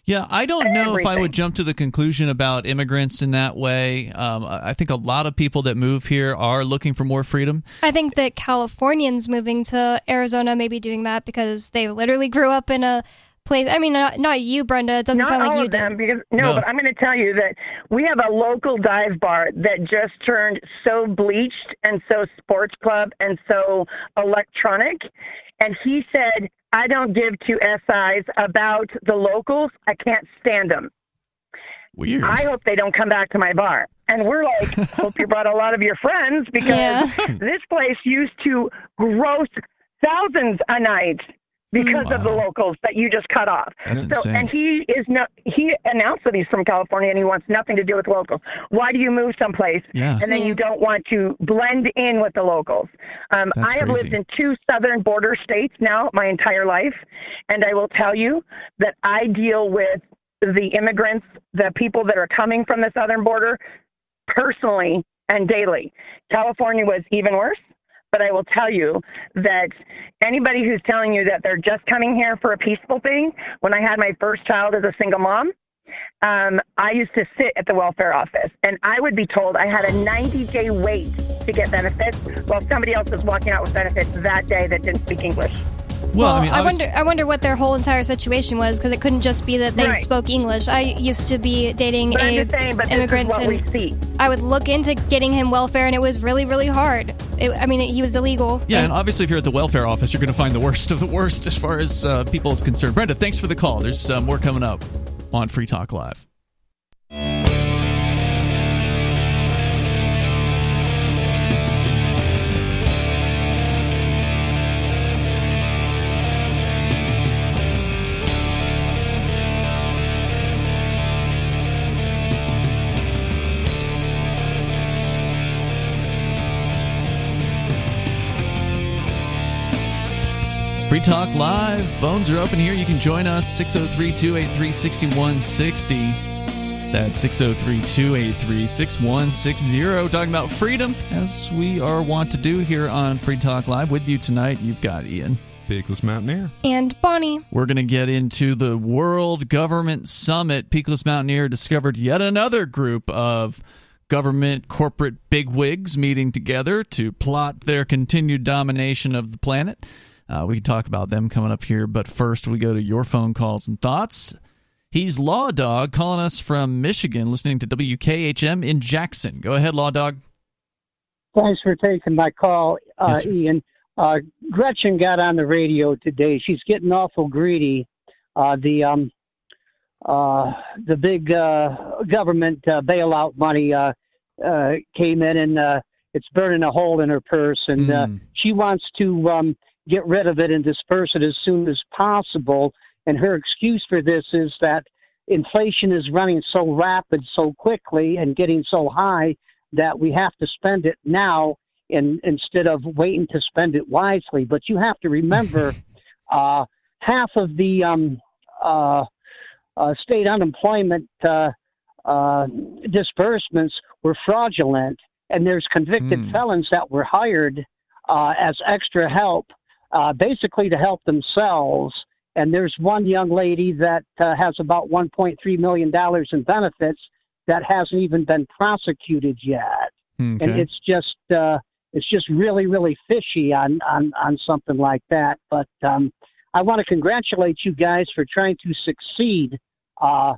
Yeah, I don't know everything. if I would jump to the conclusion about immigrants in that way. Um, I think a lot of people that move here are looking for more freedom. I think that Californians moving to Arizona may be doing that because they literally grew up in a place. I mean, not, not you, Brenda. It doesn't not sound like all you of did. Them because, no, no, but I'm going to tell you that we have a local dive bar that just turned so bleached and so sports club and so electronic. And he said, I don't give two SIs about the locals. I can't stand them. Weird. I hope they don't come back to my bar. And we're like, hope you brought a lot of your friends because yeah. this place used to gross thousands a night because wow. of the locals that you just cut off. That's so, insane. And he is not. He announced that he's from California and he wants nothing to do with locals. Why do you move someplace yeah. and then you don't want to blend in with the locals? Um, I have crazy. lived in two southern border states now my entire life, and I will tell you that I deal with the immigrants, the people that are coming from the southern border, personally and daily. California was even worse. But I will tell you that anybody who's telling you that they're just coming here for a peaceful thing, when I had my first child as a single mom, um, I used to sit at the welfare office and I would be told I had a 90 day wait to get benefits while somebody else was walking out with benefits that day that didn't speak English. Well, well I, mean, I, wonder. I wonder what their whole entire situation was because it couldn't just be that they right. spoke English. I used to be dating but a saying, immigrant, and I would look into getting him welfare, and it was really, really hard. It, I mean, it, he was illegal. Yeah, and, and, obviously, if you're at the welfare office, you're going to find the worst of the worst as far as uh, people is concerned. Brenda, thanks for the call. There's uh, more coming up on Free Talk Live. Free Talk Live. Phones are open here. You can join us 603 283 6160. That's 603 283 6160. Talking about freedom, as we are wont to do here on Free Talk Live. With you tonight, you've got Ian. Peakless Mountaineer. And Bonnie. We're going to get into the World Government Summit. Peakless Mountaineer discovered yet another group of government corporate bigwigs meeting together to plot their continued domination of the planet. Uh, we can talk about them coming up here, but first we go to your phone calls and thoughts. He's Law Dog calling us from Michigan, listening to WKHM in Jackson. Go ahead, Law Dog. Thanks for taking my call, uh, yes, Ian. Uh, Gretchen got on the radio today. She's getting awful greedy. Uh, the um, uh, the big uh, government uh, bailout money uh, uh, came in, and uh, it's burning a hole in her purse. And uh, Mm. she wants to um, get rid of it and disperse it as soon as possible. And her excuse for this is that inflation is running so rapid so quickly and getting so high that we have to spend it now in, instead of waiting to spend it wisely. But you have to remember uh, half of the um, uh, uh, state unemployment uh, uh, disbursements were fraudulent, and there's convicted Hmm. felons that were hired uh, as extra help, uh, basically to help themselves. And there's one young lady that uh, has about 1.3 million dollars in benefits that hasn't even been prosecuted yet, and it's just uh, it's just really really fishy on on on something like that. But um, I want to congratulate you guys for trying to succeed. Uh,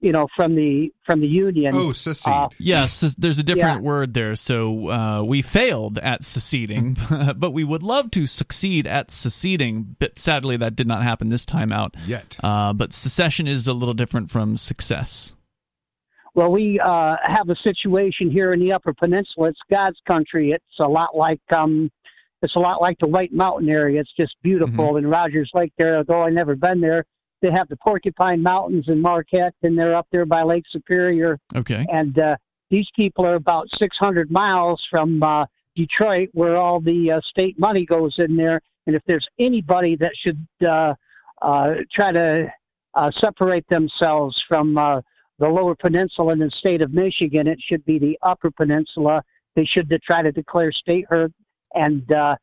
you know, from the from the union. Oh, secede. Uh, Yes, there's a different Yeah. word there. So uh, we failed at seceding, but we would love to succeed at seceding. But sadly, that did not happen this time out. Yet. Uh, but secession is a little different from success. Well, we uh, have a situation here in the Upper Peninsula. It's God's country. It's a lot like um, it's a lot like the White Mountain area. It's just beautiful. Mm-hmm. And Rogers Lake there, although I've never been there, they have the Porcupine Mountains in Marquette, and they're up there by Lake Superior. Okay. And uh, these people are about 600 miles from uh, Detroit, where all the uh, state money goes in there. And if there's anybody that should uh, uh, try to uh, separate themselves from uh, the Lower Peninsula in the state of Michigan, it should be the Upper Peninsula. They should try to declare statehood and uh,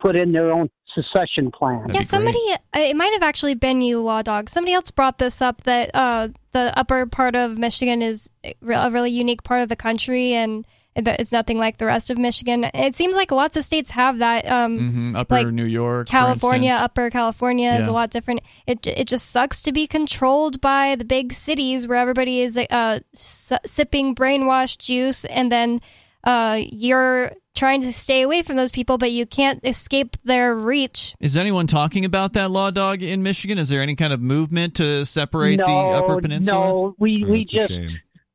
put in their own secession plan. yeah, somebody. uh, It might have actually been you, Law Dog. Somebody else brought this up that uh, the upper part of Michigan is a really unique part of the country, and it's nothing like the rest of Michigan. It seems like lots of states have that. Um, hmm Upper like New York, California, instance. Upper California is Yeah. a lot different. It it just sucks to be controlled by the big cities where everybody is uh, s- sipping brainwashed juice, and then uh, you're trying to stay away from those people, but you can't escape their reach. Is anyone talking about that law dog in Michigan? Is there any kind of movement to separate the Upper Peninsula? No, we we just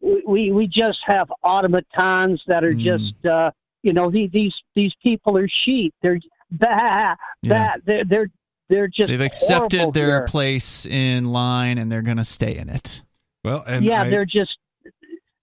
we we just have automatons that are Mm. just uh, you know these these these people are sheep. They're that that they're they're they're just They've accepted their here. place in line and they're going to stay in it. Well, and yeah, I- they're just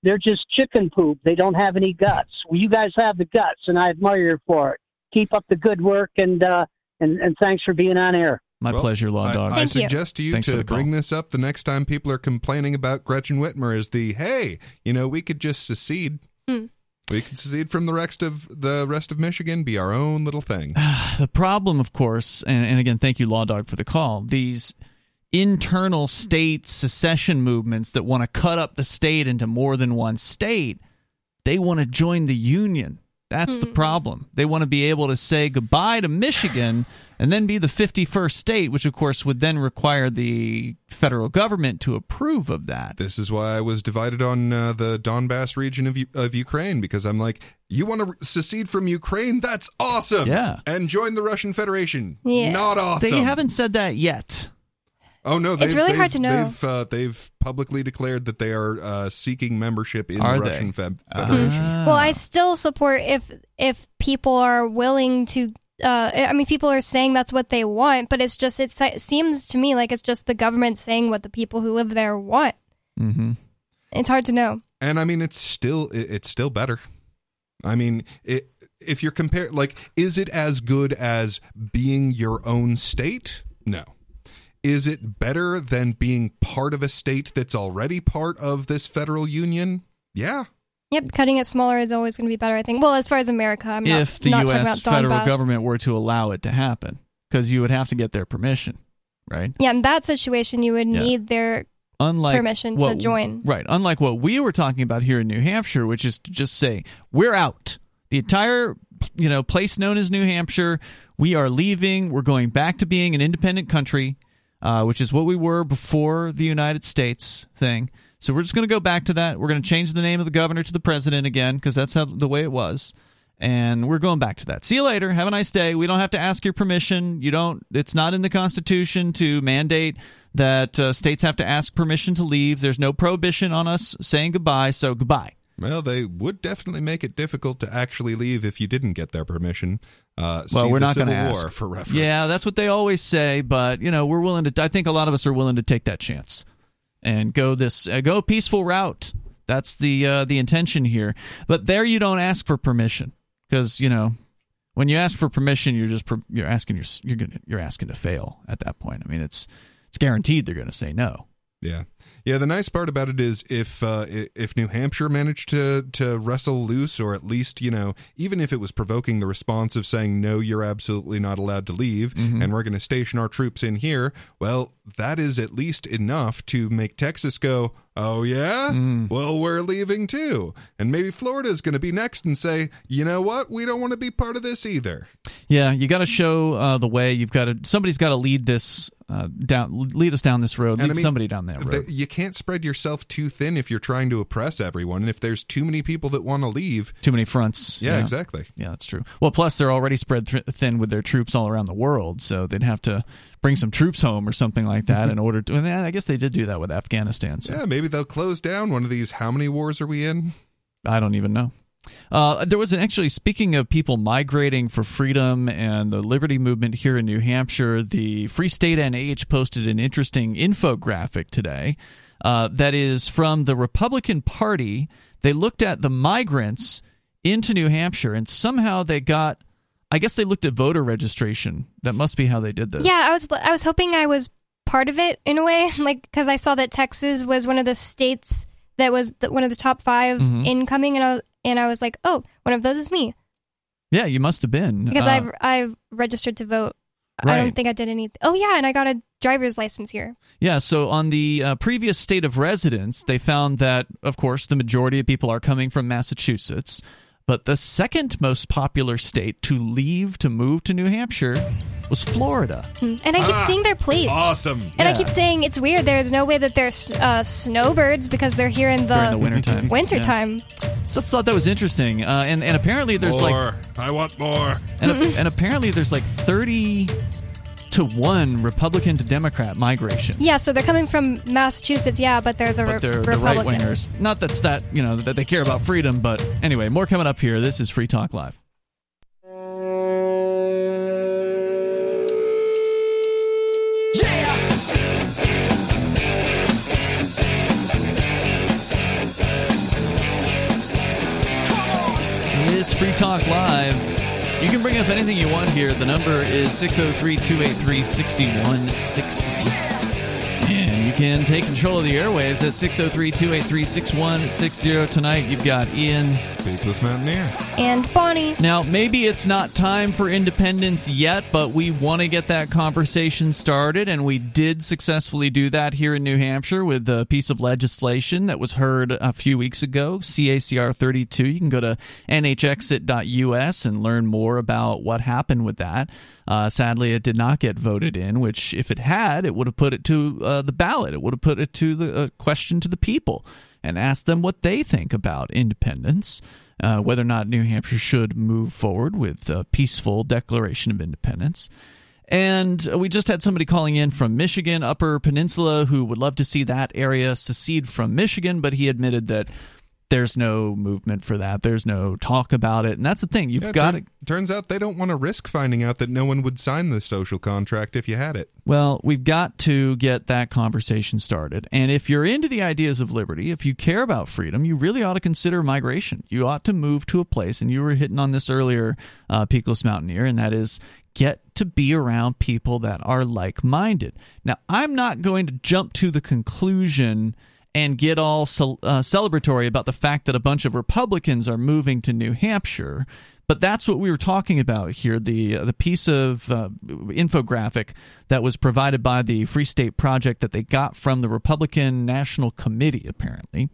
they're just chicken poop. They don't have any guts. Well, you guys have the guts, and I admire you for it. Keep up the good work, and uh, and and thanks for being on air. My Well, pleasure, Law I, Dog. I suggest to you Thanks for to the call. bring this up the next time people are complaining about Gretchen Whitmer is the hey, you know, we could just secede. Hmm. We could secede from the rest of the rest of Michigan, be our own little thing. the problem, of course, and, and again, thank you, Law Dog, for the call. These internal state secession movements that want to cut up the state into more than one state, they want to join the union. That's the problem. They want to be able to say goodbye to Michigan and then be the 51st state, which, of course, would then require the federal government to approve of that. This is why I was divided on uh, the Donbass region of U- of Ukraine because I'm like, you want to secede from Ukraine? That's awesome. Yeah. and join the Russian Federation. Yeah. Not awesome. They haven't said that yet. Oh no, It's really hard to know. They've uh, they've publicly declared that they are uh, seeking membership in Are the they? Russian Fed- Ah. Federation. Well, I still support if if people are willing to. Uh, I mean, people are saying that's what they want, but it's just it seems to me like it's just the government saying what the people who live there want. Mm-hmm. It's hard to know. and I mean it's still it- it's still better. I mean, it, if you're compare like, is it as good as being your own state? No. Is it better than being part of a state that's already part of this federal union? Yeah. Yep, cutting it smaller is always going to be better. I think. Well, as far as America, I'm not, if the not talking U.S. about federal Donbass. government were to allow it to happen, because you would have to get their permission, right? Yeah, in that situation, you would Yeah. need their Unlike permission to join. right? Unlike what we were talking about here in New Hampshire, which is to just say we're out. The entire you know place known as New Hampshire, we are leaving. We're going back to being an independent country, uh, which is what we were before the United States thing. So we're just going to go back to that. We're going to change the name of the governor to the president again because that's how the way it was. And we're going back to that. See you later. Have a nice day. We don't have to ask your permission. You don't. It's not in the Constitution to mandate that uh, states have to ask permission to leave. There's no prohibition on us saying goodbye. So goodbye. Well, they would definitely make it difficult to actually leave if you didn't get their permission. Uh, Well, we're not going to ask for reference. Yeah, that's what they always say. But you know, we're willing to. I think a lot of us are willing to take that chance and go this uh, go peaceful route. That's the uh, the intention here. But there, you don't ask for permission because you know when you ask for permission, you're just you're asking you're you're gonna, you're asking to fail at that point. I mean, it's it's guaranteed they're going to say no. Yeah, yeah. The nice part about it is if uh, if New Hampshire managed to to wrestle loose, or at least you know, even if it was provoking the response of saying no, you're absolutely not allowed to leave, Mm-hmm. and we're going to station our troops in here. Well, that is at least enough to make Texas go, oh yeah, Mm. well we're leaving too, and maybe Florida's going to be next and say, you know what, we don't want to be part of this either. Yeah, you got to show uh, the way. You've got to somebody's got to lead this uh, down, lead us down this road. Lead I mean, somebody down that road. the- you can't spread yourself too thin if you're trying to oppress everyone. And if there's too many people that want to leave, Too many fronts. Yeah, exactly. Yeah, that's true. Well, plus they're already spread th- thin with their troops all around the world, so they'd have to bring some troops home or something like that in order to. And I guess they did do that with Afghanistan. So yeah, maybe they'll close down one of these. How many wars are we in? I don't even know. Uh, there was an actually speaking of people migrating for freedom and the liberty movement here in New Hampshire. The Free State NH posted an interesting infographic today uh, that is from the Republican Party. They looked at the migrants into New Hampshire and somehow they got. I guess they looked at voter registration. That must be how they did this. Yeah, I was I was hoping I was part of it in a way, like because I saw that Texas was one of the states that was one of the top 5 Mhm. incoming, and I was, and I was like, oh, one of those is me Yeah, you must have been because Uh, I've I've registered to vote. I don't think I did anything. Oh yeah, and I got a driver's license here. Yeah, so on the uh, previous state of residence, they found that, of course, the majority of people are coming from Massachusetts. But the second most popular state to leave to move to New Hampshire was Florida. Hmm. And I keep Ah, seeing their plates. awesome. And I keep saying it's weird. There's no way that there's uh, snowbirds because they're here in the, During the wintertime. Wintertime. So I thought that was interesting. Uh, and, and apparently there's More. like. I want more. And, and apparently there's like 30 to 1 Republican to Democrat migration. Yeah, so they're coming from Massachusetts. Yeah, but they're the but they're the right wingers. Not that's that you know that they care about freedom, but anyway, more coming up here. This is Free Talk Live. It's Free Talk Live. You can bring up anything you want here. The number is 603 283 6160. And you can take control of the airwaves at 603 283 6160. Tonight, you've got Ian. Peakless Mountaineer. And Bonnie. Now, maybe it's not time for independence yet, but we want to get that conversation started, and we did successfully do that here in New Hampshire with a piece of legislation that was heard a few weeks ago, CACR 32. You can go to nhexit.us and learn more about what happened with that. Uh, sadly, it did not get voted in, which, if it had, it would have put it to uh, the ballot. It would have put it to the uh, question to the people and asked them what they think about independence, uh, whether or not New Hampshire should move forward with a peaceful declaration of independence. And we just had somebody calling in from Michigan, Upper Peninsula, who would love to see that area secede from Michigan, but he admitted that there's no movement for that. There's no talk about it. And that's the thing. You've Yeah, got to. Turns out they don't want to risk finding out that no one would sign the social contract if you had it. Well, we've got to get that conversation started. And if you're into the ideas of liberty, if you care about freedom, you really ought to consider migration. You ought to move to a place, and you were hitting on this earlier, uh, Peakless Mountaineer, and that is get to be around people that are like minded. Now, I'm not going to jump to the conclusion and get all uh, celebratory about the fact that a bunch of Republicans are moving to New Hampshire. But that's what we were talking about here. The uh, the piece of uh, infographic that was provided by the Free State Project that they got from the Republican National Committee, apparently,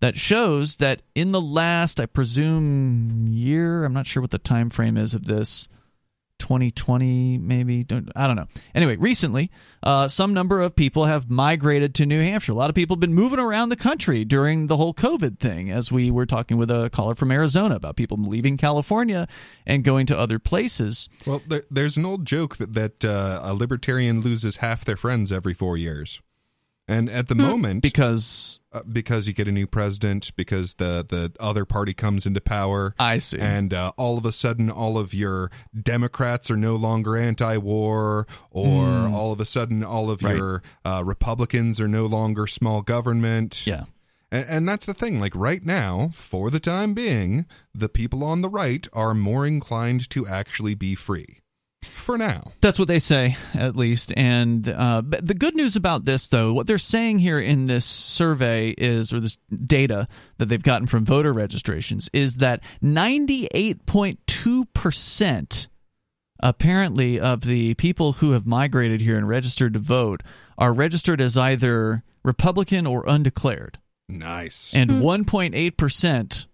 that shows that in the last, I presume, year, I'm not sure what the time frame is of this. 2020 maybe Don't- i don't know. Anyway recently uh, some number of people have migrated to new hampshire. A lot of people have been moving around the country during the whole covid thing as we were talking with a caller from arizona about people leaving california and going to other places. Well, there, there's an old joke that, that uh, a libertarian loses half their friends every four years. And at the Hmm. moment, because uh, because you get a new president, because the the other party comes into power, I see, and uh, all of a sudden, all of your Democrats are no longer anti-war, or Mm. all of a sudden, all of Right. your uh, Republicans are no longer small government. Yeah. And, and that's the thing. Like right now, for the time being, the people on the right are more inclined to actually be free. For now. That's what they say, at least. And uh, the good news about this, though, what they're saying here in this survey is, or this data that they've gotten from voter registrations, is that 98.2% apparently of the people who have migrated here and registered to vote are registered as either Republican or undeclared. Nice. And Hmm. 1.8%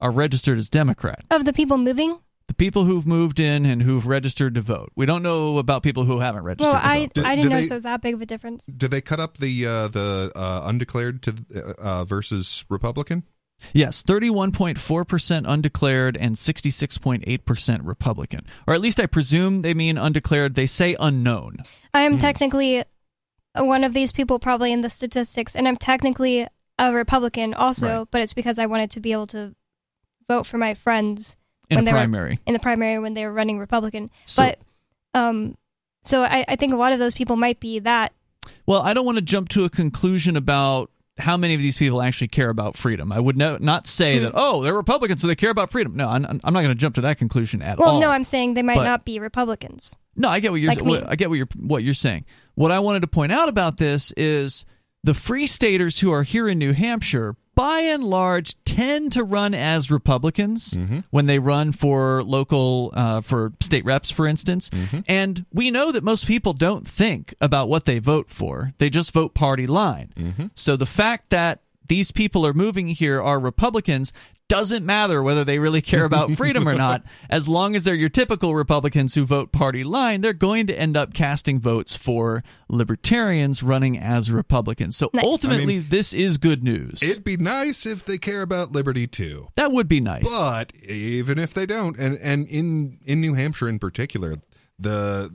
are registered as Democrat Of the people moving? The people who've moved in and who've registered to vote. We don't know about people who haven't registered Well, to I, vote. Do- I didn't they- know there was that big of a difference. Did they cut up the uh, the uh, undeclared to uh, versus Republican? Yes, 31.4% undeclared and 66.8% Republican. Or at least I presume they mean undeclared. They say unknown. I am technically one of these people, probably in the statistics, and I'm technically a Republican also, Right. but it's because I wanted to be able to vote for my friends In when a primary. in the primary when they were running Republican. So- but um, so I, I think a lot of those people might be that. Well, I don't want to jump to a conclusion about how many of these people actually care about freedom. I would no, not say Hmm. that, oh, they're Republicans, so they care about freedom. No, I'm, I'm not going to jump to that conclusion at Well, all. Well, no, I'm saying they might But- not be Republicans. No, I get what you're. Like what, I get what you're. What you're saying. What I wanted to point out about this is the free staters who are here in New Hampshire, by and large, tend to run as Republicans mm-hmm. when they run for local, uh, for state reps, for instance. Mm-hmm. And we know that most people don't think about what they vote for; they just vote party line. Mm-hmm. So the fact that these people are moving here are Republicans doesn't matter whether they really care about freedom or not. As long as they're your typical Republicans who vote party line, they're going to end up casting votes for libertarians running as Republicans. So ultimately, I mean, this is good news. It'd be nice if they care about liberty too. that would be nice. But even if they don't, and and in in New Hampshire in particular, the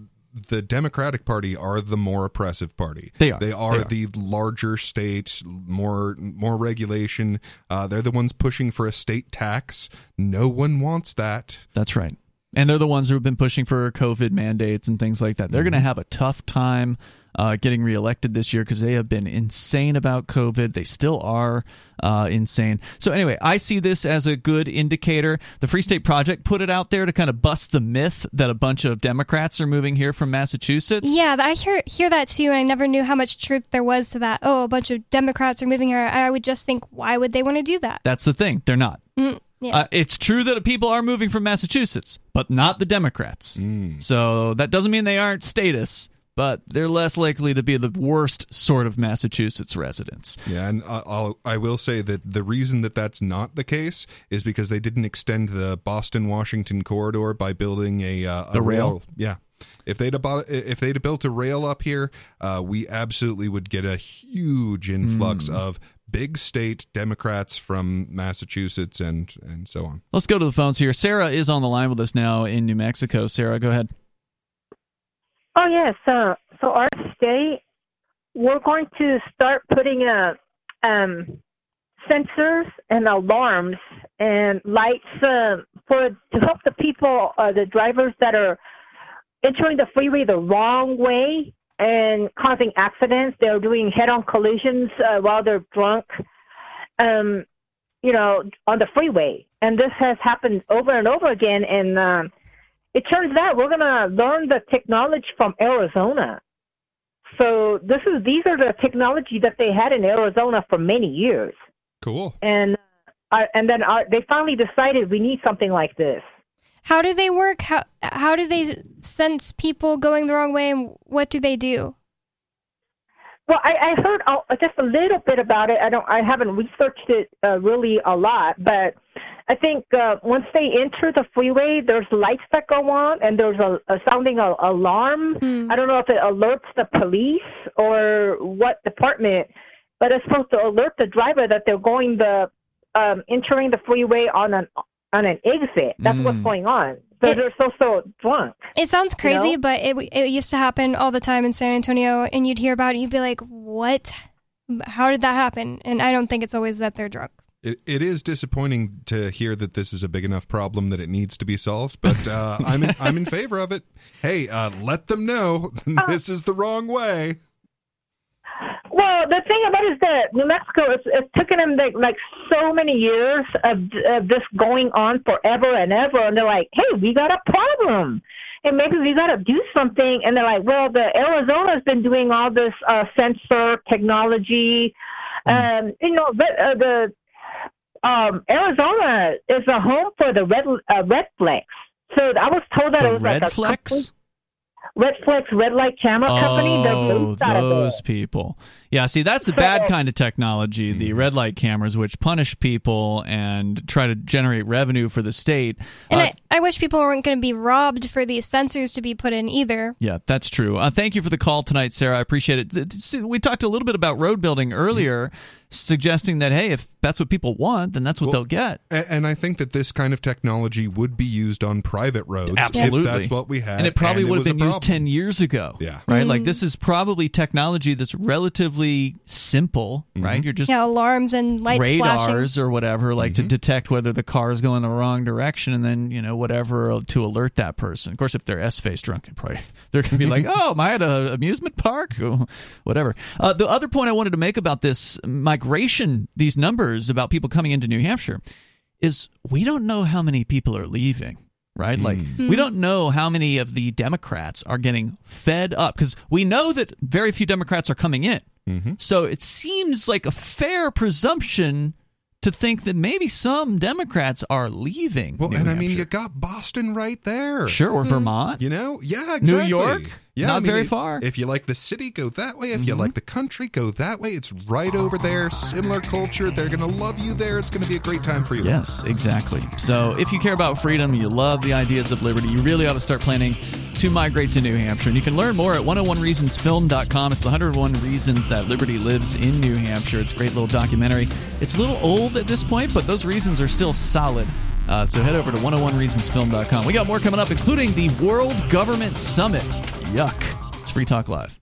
the Democratic Party are the more oppressive party. They are. They are They the larger state, more more regulation. Uh, they're the ones pushing for a state tax. No one wants that. That's right. And they're the ones who have been pushing for COVID mandates and things like that. They're going to have a tough time uh, getting reelected this year because they have been insane about COVID. They still are uh, insane. So, anyway, I see this as a good indicator. The Free State Project put it out there to kind of bust the myth that a bunch of Democrats are moving here from Massachusetts. Yeah, I hear hear that too, and I never knew how much truth there was to that. Oh, a bunch of Democrats are moving here. I would just think, why would they want to do that? That's the thing. They're not. Mm, yeah. Uh, it's true that people are moving from Massachusetts, but not the Democrats. So that doesn't mean they aren't status, but they're less likely to be the worst sort of Massachusetts residents. Yeah, and I- I'll I will say that the reason that that's not the case is because they didn't extend the Boston Washington corridor by building a, uh, a The rail? Yeah, if they'd have bought, if they'd have built a rail up here, uh, we absolutely would get a huge influx Hmm. of big state Democrats from Massachusetts and and so on. Let's go to the phones here. Sarah is on the line with us now in New Mexico. Sarah, go ahead. Oh yes. Uh, so our state, we're going to start putting uh, um, sensors and alarms and lights uh, for to help the people, uh, the drivers that are entering the freeway the wrong way and causing accidents. They're doing head-on collisions uh, while they're drunk. Um, you know, on the freeway, and this has happened over and over again. And um, it turns out we're gonna learn the technology from Arizona. So this is these are the technology that they had in Arizona for many years, Cool. and uh, and then uh, they finally decided we need something like this. How do they work? How how do they sense people going the wrong way, and what do they do? Well, I, I heard uh, just a little bit about it. I don't. I haven't researched it uh, really a lot, but I think uh, once they enter the freeway, there's lights that go on, and there's a, a sounding a, alarm. I don't know if it alerts the police or what department, but it's supposed to alert the driver that they're going the um, entering the freeway on an on an exit. That's what's Mm. going on. So they're so so drunk. It sounds You crazy, know? but it it used to happen all the time in San Antonio, and you'd hear about it, you'd be like, "What? How did that happen?" And I don't think it's always that they're drunk. It, it is disappointing to hear that this is a big enough problem that it needs to be solved, but uh, I'm in, I'm in favor of it. Hey, uh, let them know this is the wrong way. Well, the thing about it is that New Mexico, it's, it's taken them like, like so many years of, of this going on forever and ever, and they're like, "Hey, we got a problem, and maybe we got to do something." And they're like, "Well, the Arizona's been doing all this uh, sensor technology, um, you know, but uh, the um, Arizona is a home for the red uh, Redflex." So I was told that it was like a Redflex? Redflex red light camera company. Oh, based out of those people. Yeah, see, that's a bad kind of technology, the red light cameras, which punish people and try to generate revenue for the state. And Uh, I, I wish people weren't going to be robbed for these sensors to be put in either. Yeah, that's true. Uh, thank you for the call tonight, Sarah. I appreciate it. Th- th- We talked a little bit about road building earlier, suggesting that hey, if that's what people want, then that's what they'll get. And I think that this kind of technology would be used on private roads Absolutely, if that's what we had. and it probably and would have been used ten years ago. Yeah, right. Mm. Like this is probably technology that's relatively simple, Mm-hmm. right? You're just yeah, alarms and lights flashing. radars or whatever, like Mm-hmm. to detect whether the car is going the wrong direction, and then you know whatever to alert that person. Of course, if they're s face drunk, probably they're going to be like, "Oh, am I at an amusement park?" Whatever. Uh, the other point I wanted to make about this migration, these numbers about people coming into New Hampshire, is we don't know how many people are leaving. Right? Like, Hmm. we don't know how many of the Democrats are getting fed up because we know that very few Democrats are coming in. Mm-hmm. So it seems like a fair presumption to think that maybe some Democrats are leaving. Well, New and I mean, you got Boston right there. Sure, or Vermont. You know, yeah, New. York? Yeah, Not I mean, very far. If you like the city, go that way. If you Mhm. like the country, go that way. It's right over there. Similar culture. They're going to love you there. It's going to be a great time for you. Yes, exactly. So if you care about freedom, you love the ideas of liberty, you really ought to start planning to migrate to New Hampshire. And you can learn more at 101reasonsfilm.com. It's the 101 Reasons That Liberty Lives in New Hampshire. It's a great little documentary. It's a little old at this point, but those reasons are still solid. Uh, so head over to 101reasonsfilm.com. We got more coming up, including the World Government Summit. Yuck. It's Free Talk Live.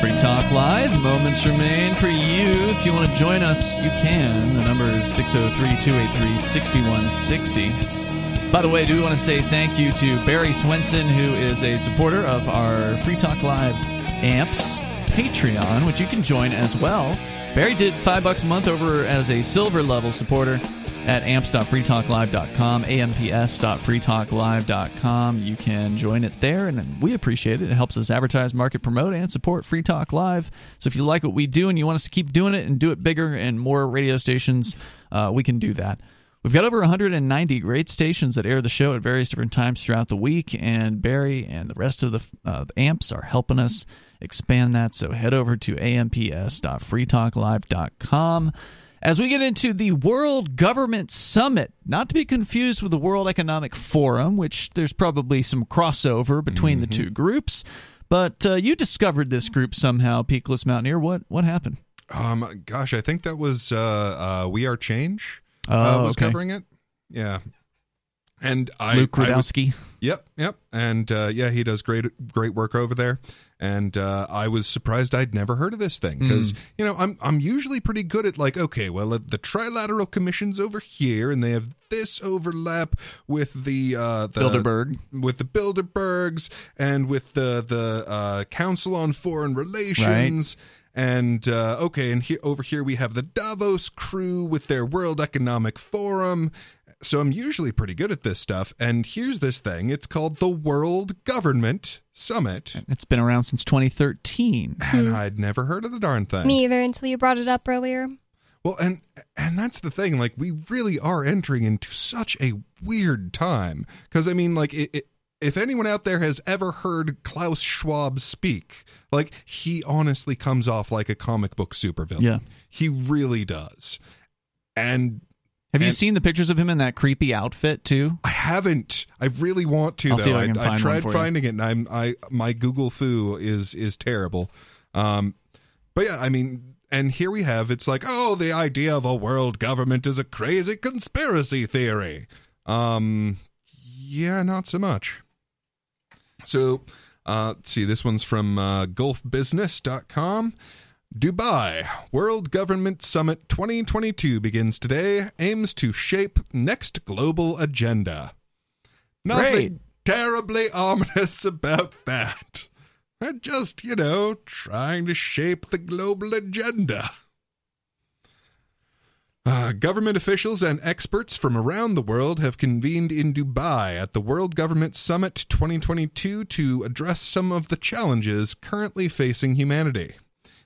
Free Talk Live. Moments remain for you. If you want to join us, you can. The number is 603 283 6160. By the way, do we want to say thank you to Barry Swenson, who is a supporter of our Free Talk Live AMPS Patreon, which you can join as well. Barry did five bucks a month over as a silver level supporter at amps.freetalklive.com, amps.freetalklive.com. You can join it there, and we appreciate it. It helps us advertise, market, promote, and support Free Talk Live. So if you like what we do and you want us to keep doing it and do it bigger and more radio stations, uh, we can do that. We've got over 190 great stations that air the show at various different times throughout the week, and Barry and the rest of the, uh, the amps are helping us expand that. So head over to amps.freetalklive.com. As we get into the World Government Summit, not to be confused with the World Economic Forum, which there's probably some crossover between the two groups, but uh, you discovered this group somehow, Peakless Mountaineer. What what happened? Um, gosh, I think that was uh, uh, We Are Change. Oh, uh, was okay. covering it. Yeah, and I Luke I was- Rudkowski. yep, yep, and uh, yeah, he does great great work over there. And uh, I was surprised I'd never heard of this thing because Mm. you know I'm I'm usually pretty good at like okay well uh, the Trilateral Commission's over here and they have this overlap with the uh, the Bilderberg. with the Bilderbergs and with the the uh, Council on Foreign Relations. And uh, okay, and here over here we have the Davos crew with their World Economic Forum. So I'm usually pretty good at this stuff. And here's this thing: it's called the World Government Summit, It's been around since 2013. and I'd never heard of the darn thing. Me either until you brought it up earlier. Well, and and that's the thing. Like, we really are entering into such a weird time. Because I mean, like, it, it, if anyone out there has ever heard Klaus Schwab speak, like, he honestly comes off like a comic book supervillain. Yeah. he really does. And Have you seen the pictures of him in that creepy outfit too? I haven't. I really want to. I'll though. I I, I find one tried for you. finding it, and I'm I my Google foo is is terrible. Um, but yeah, I mean, and here we have. It's like, oh, the idea of a world government is a crazy conspiracy theory. Um, yeah, not so much. So, uh, let's see. This one's from uh, GulfBusiness.com. Dubai World Government Summit 2022 begins today, aims to shape next global agenda. Nothing Great. terribly ominous about that. They're just, you know, trying to shape the global agenda. Uh, government officials and experts from around the world have convened in Dubai at the World Government Summit 2022 to address some of the challenges currently facing humanity.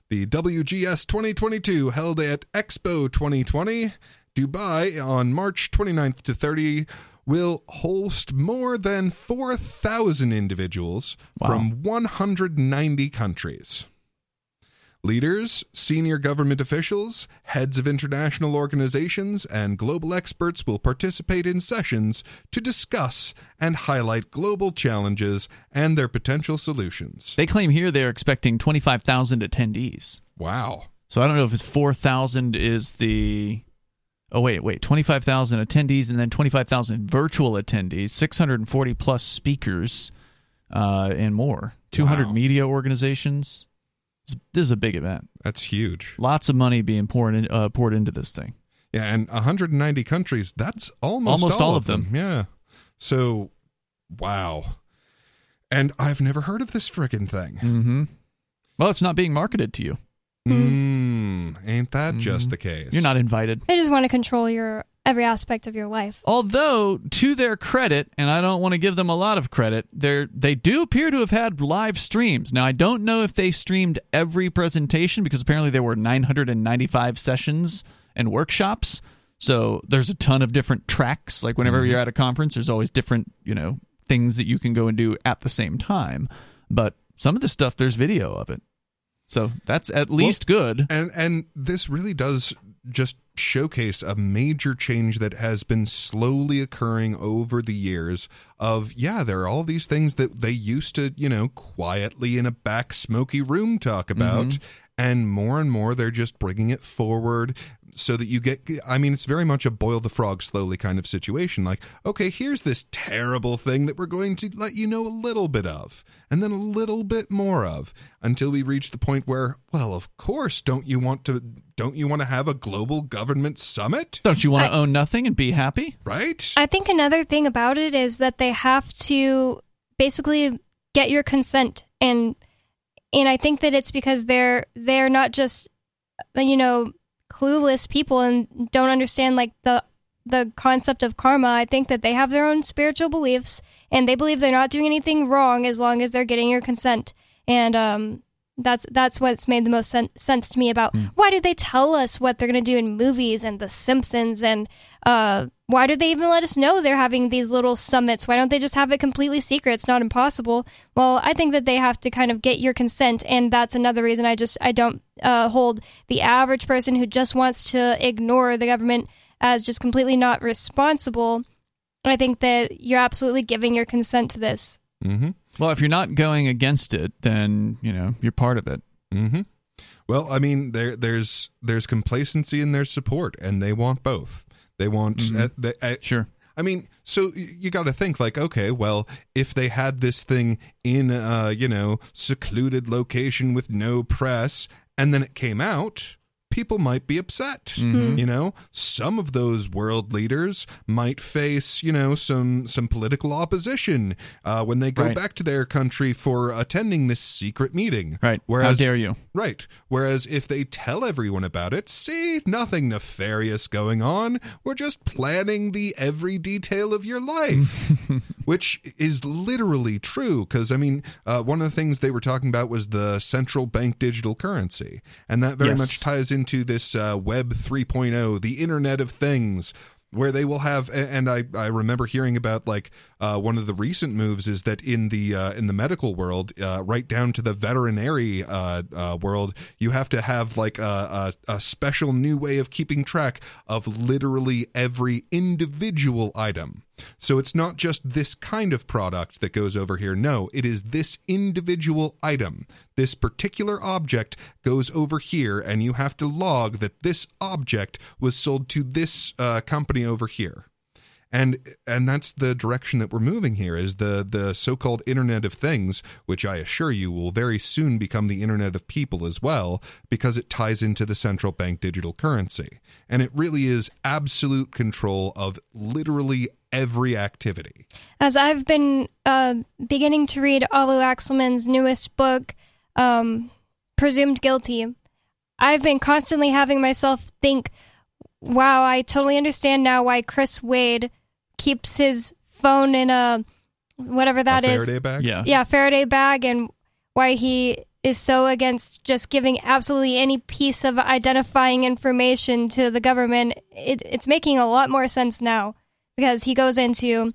The WGS 2022 held at Expo 2020 Dubai on March 29th to 30 will host more than 4,000 individuals from 190 countries. Leaders, senior government officials, heads of international organizations, and global experts will participate in sessions to discuss and highlight global challenges and their potential solutions. They claim here they're expecting 25,000 attendees. Wow. So I don't know if it's 4,000 is the. Oh, wait, wait. 25,000 attendees and then 25,000 virtual attendees, 640 plus speakers, uh, and more. 200 Wow. media organizations. This is a big event. That's huge. Lots of money being poured, in, uh, poured into this thing. Yeah, and 190 countries, that's almost, Almost all of them. Yeah. So, wow. And I've never heard of this friggin' thing. Mm-hmm. Well, it's not being marketed to you. Mm, ain't that just the case? You're not invited. They just want to control your every aspect of your life. Although, to their credit, and I don't want to give them a lot of credit, they they do appear to have had live streams. Now, I don't know if they streamed every presentation because apparently there were 995 sessions and workshops. So there's a ton of different tracks. Like whenever Mhm. you're at a conference, there's always different, you know, things that you can go and do at the same time. But some of the stuff, there's video of it. So that's at least good. And and this really does just showcase a major change that has been slowly occurring over the years of yeah there are all these things that they used to you know quietly in a back smoky room talk about Mhm. And more and more they're just bringing it forward so that you get i mean it's very much a boil the frog slowly kind of situation. Like okay here's this terrible thing that we're going to let you know a little bit of and then a little bit more of until we reach the point where well of course don't you want to don't you want to have a global government summit? Don't you want to I- own nothing and be happy? right? I think another thing about it is that they have to basically get your consent and and I think that it's because they're they're not just uh, you know clueless people and don't understand like the the concept of karma. I think that they have their own spiritual beliefs and they believe they're not doing anything wrong as long as they're getting your consent. And um that's that's what's made the most sen- sense to me about why do they tell us what they're going to do in movies and The Simpsons and uh, why do they even let us know they're having these little summits? Why don't they just have it completely secret? It's not impossible. Well, I think that they have to kind of get your consent, and that's another reason I just I don't uh, hold the average person who just wants to ignore the government as just completely not responsible. I think that you're absolutely giving your consent to this. mm-hmm Well, if you're not going against it, then you know you're part of it. Mm-hmm. Well, I mean, there there's there's complacency in their support, and they want both. They want Mhm. uh, they, uh, Sure. I mean, so you got to think like, okay, well, if they had this thing in a you know secluded location with no press, and then it came out, people might be upset. Mhm. You know, some of those world leaders might face you know some some political opposition uh, when they go Right. back to their country for attending this secret meeting. Right. Whereas, How dare you? Right. Whereas if they tell everyone about it, see, nothing nefarious going on. We're just planning the every detail of your life, which is literally true. Because, I mean, uh, one of the things they were talking about was the central bank digital currency. And that very Yes. much ties into this uh, Web 3.0, the Internet of Things where they will have and I, I remember hearing about like uh, one of the recent moves is that in the uh, in the medical world uh, right down to the veterinary uh, uh, world you have to have like a, a, a special new way of keeping track of literally every individual item so it's not just this kind of product that goes over here. No it is this individual item. This particular object goes over here and you have to log that this object was sold to this uh, company over here. And and that's the direction that we're moving here is the the so-called internet of things which i assure you will very soon become the internet of people as well because it ties into the central bank digital currency. And it really is absolute control of literally every activity As I've been uh, beginning to read Olu Axelman's newest book, um, Presumed Guilty, I've been constantly having myself think, wow, I totally understand now why Chris Wade keeps his phone in a whatever that a is. Faraday bag Yeah. Yeah, Faraday bag, and why he is so against just giving absolutely any piece of identifying information to the government. It, it's making a lot more sense now because he goes into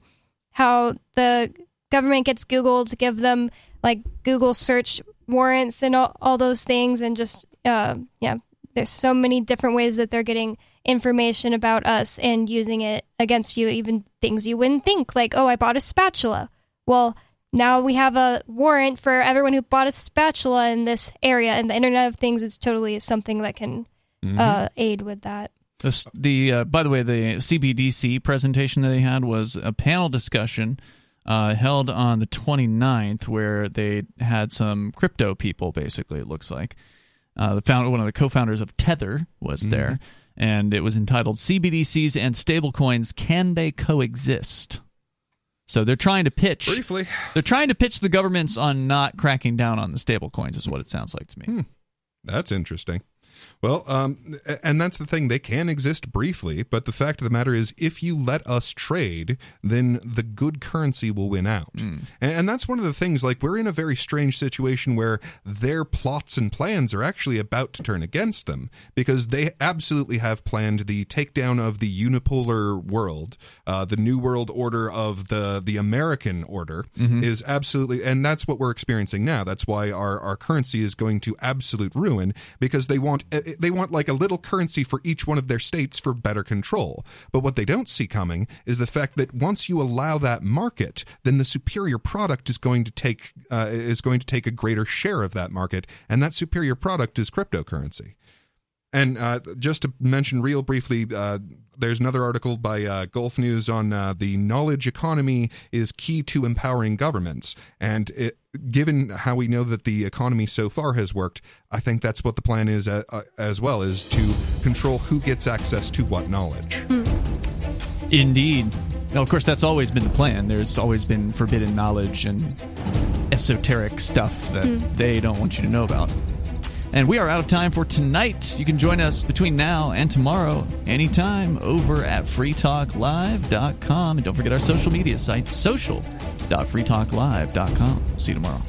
how the government gets Google to give them like Google search warrants and all, all those things, and just uh, yeah, there's so many different ways that they're getting information about us and using it against you, even things you wouldn't think, like oh, I bought a spatula. Well, now we have a warrant for everyone who bought a spatula in this area, and the Internet of Things is totally something that can Mhm. uh, aid with that. The, the uh, by the way, the CBDC presentation that they had was a panel discussion uh, held on the 29th, where they had some crypto people. Basically, it looks like uh, the found one of the co-founders of Tether was there, and it was entitled "CBDCs and Stablecoins: Can They Coexist?" So they're trying to pitch briefly. They're trying to pitch the governments on not cracking down on the stablecoins, is what it sounds like to me. That's interesting. Well, um, and that's the thing. They can exist briefly, but the fact of the matter is, if you let us trade, then the good currency will win out. And, and that's one of the things. Like we're in a very strange situation where their plots and plans are actually about to turn against them because they absolutely have planned the takedown of the unipolar world, uh, the new world order of the the American order Mhm. is absolutely, and that's what we're experiencing now. That's why our our currency is going to absolute ruin because they want they want like a little currency for each one of their states for better control. But what they don't see coming is the fact that once you allow that market, then the superior product is going to take uh, is going to take a greater share of that market, and that superior product is cryptocurrency. And uh, just to mention real briefly, uh, there's another article by uh, Gulf News on uh, the knowledge economy is key to empowering governments. And it, given how we know that the economy so far has worked, I think that's what the plan is uh, uh, as well, is to control who gets access to what knowledge. Indeed. Now, of course, that's always been the plan. There's always been forbidden knowledge and esoteric stuff that Hmm. they don't want you to know about. And we are out of time for tonight. You can join us between now and tomorrow, anytime, over at freetalklive.com. And don't forget our social media site, social.freetalklive.com. See you tomorrow.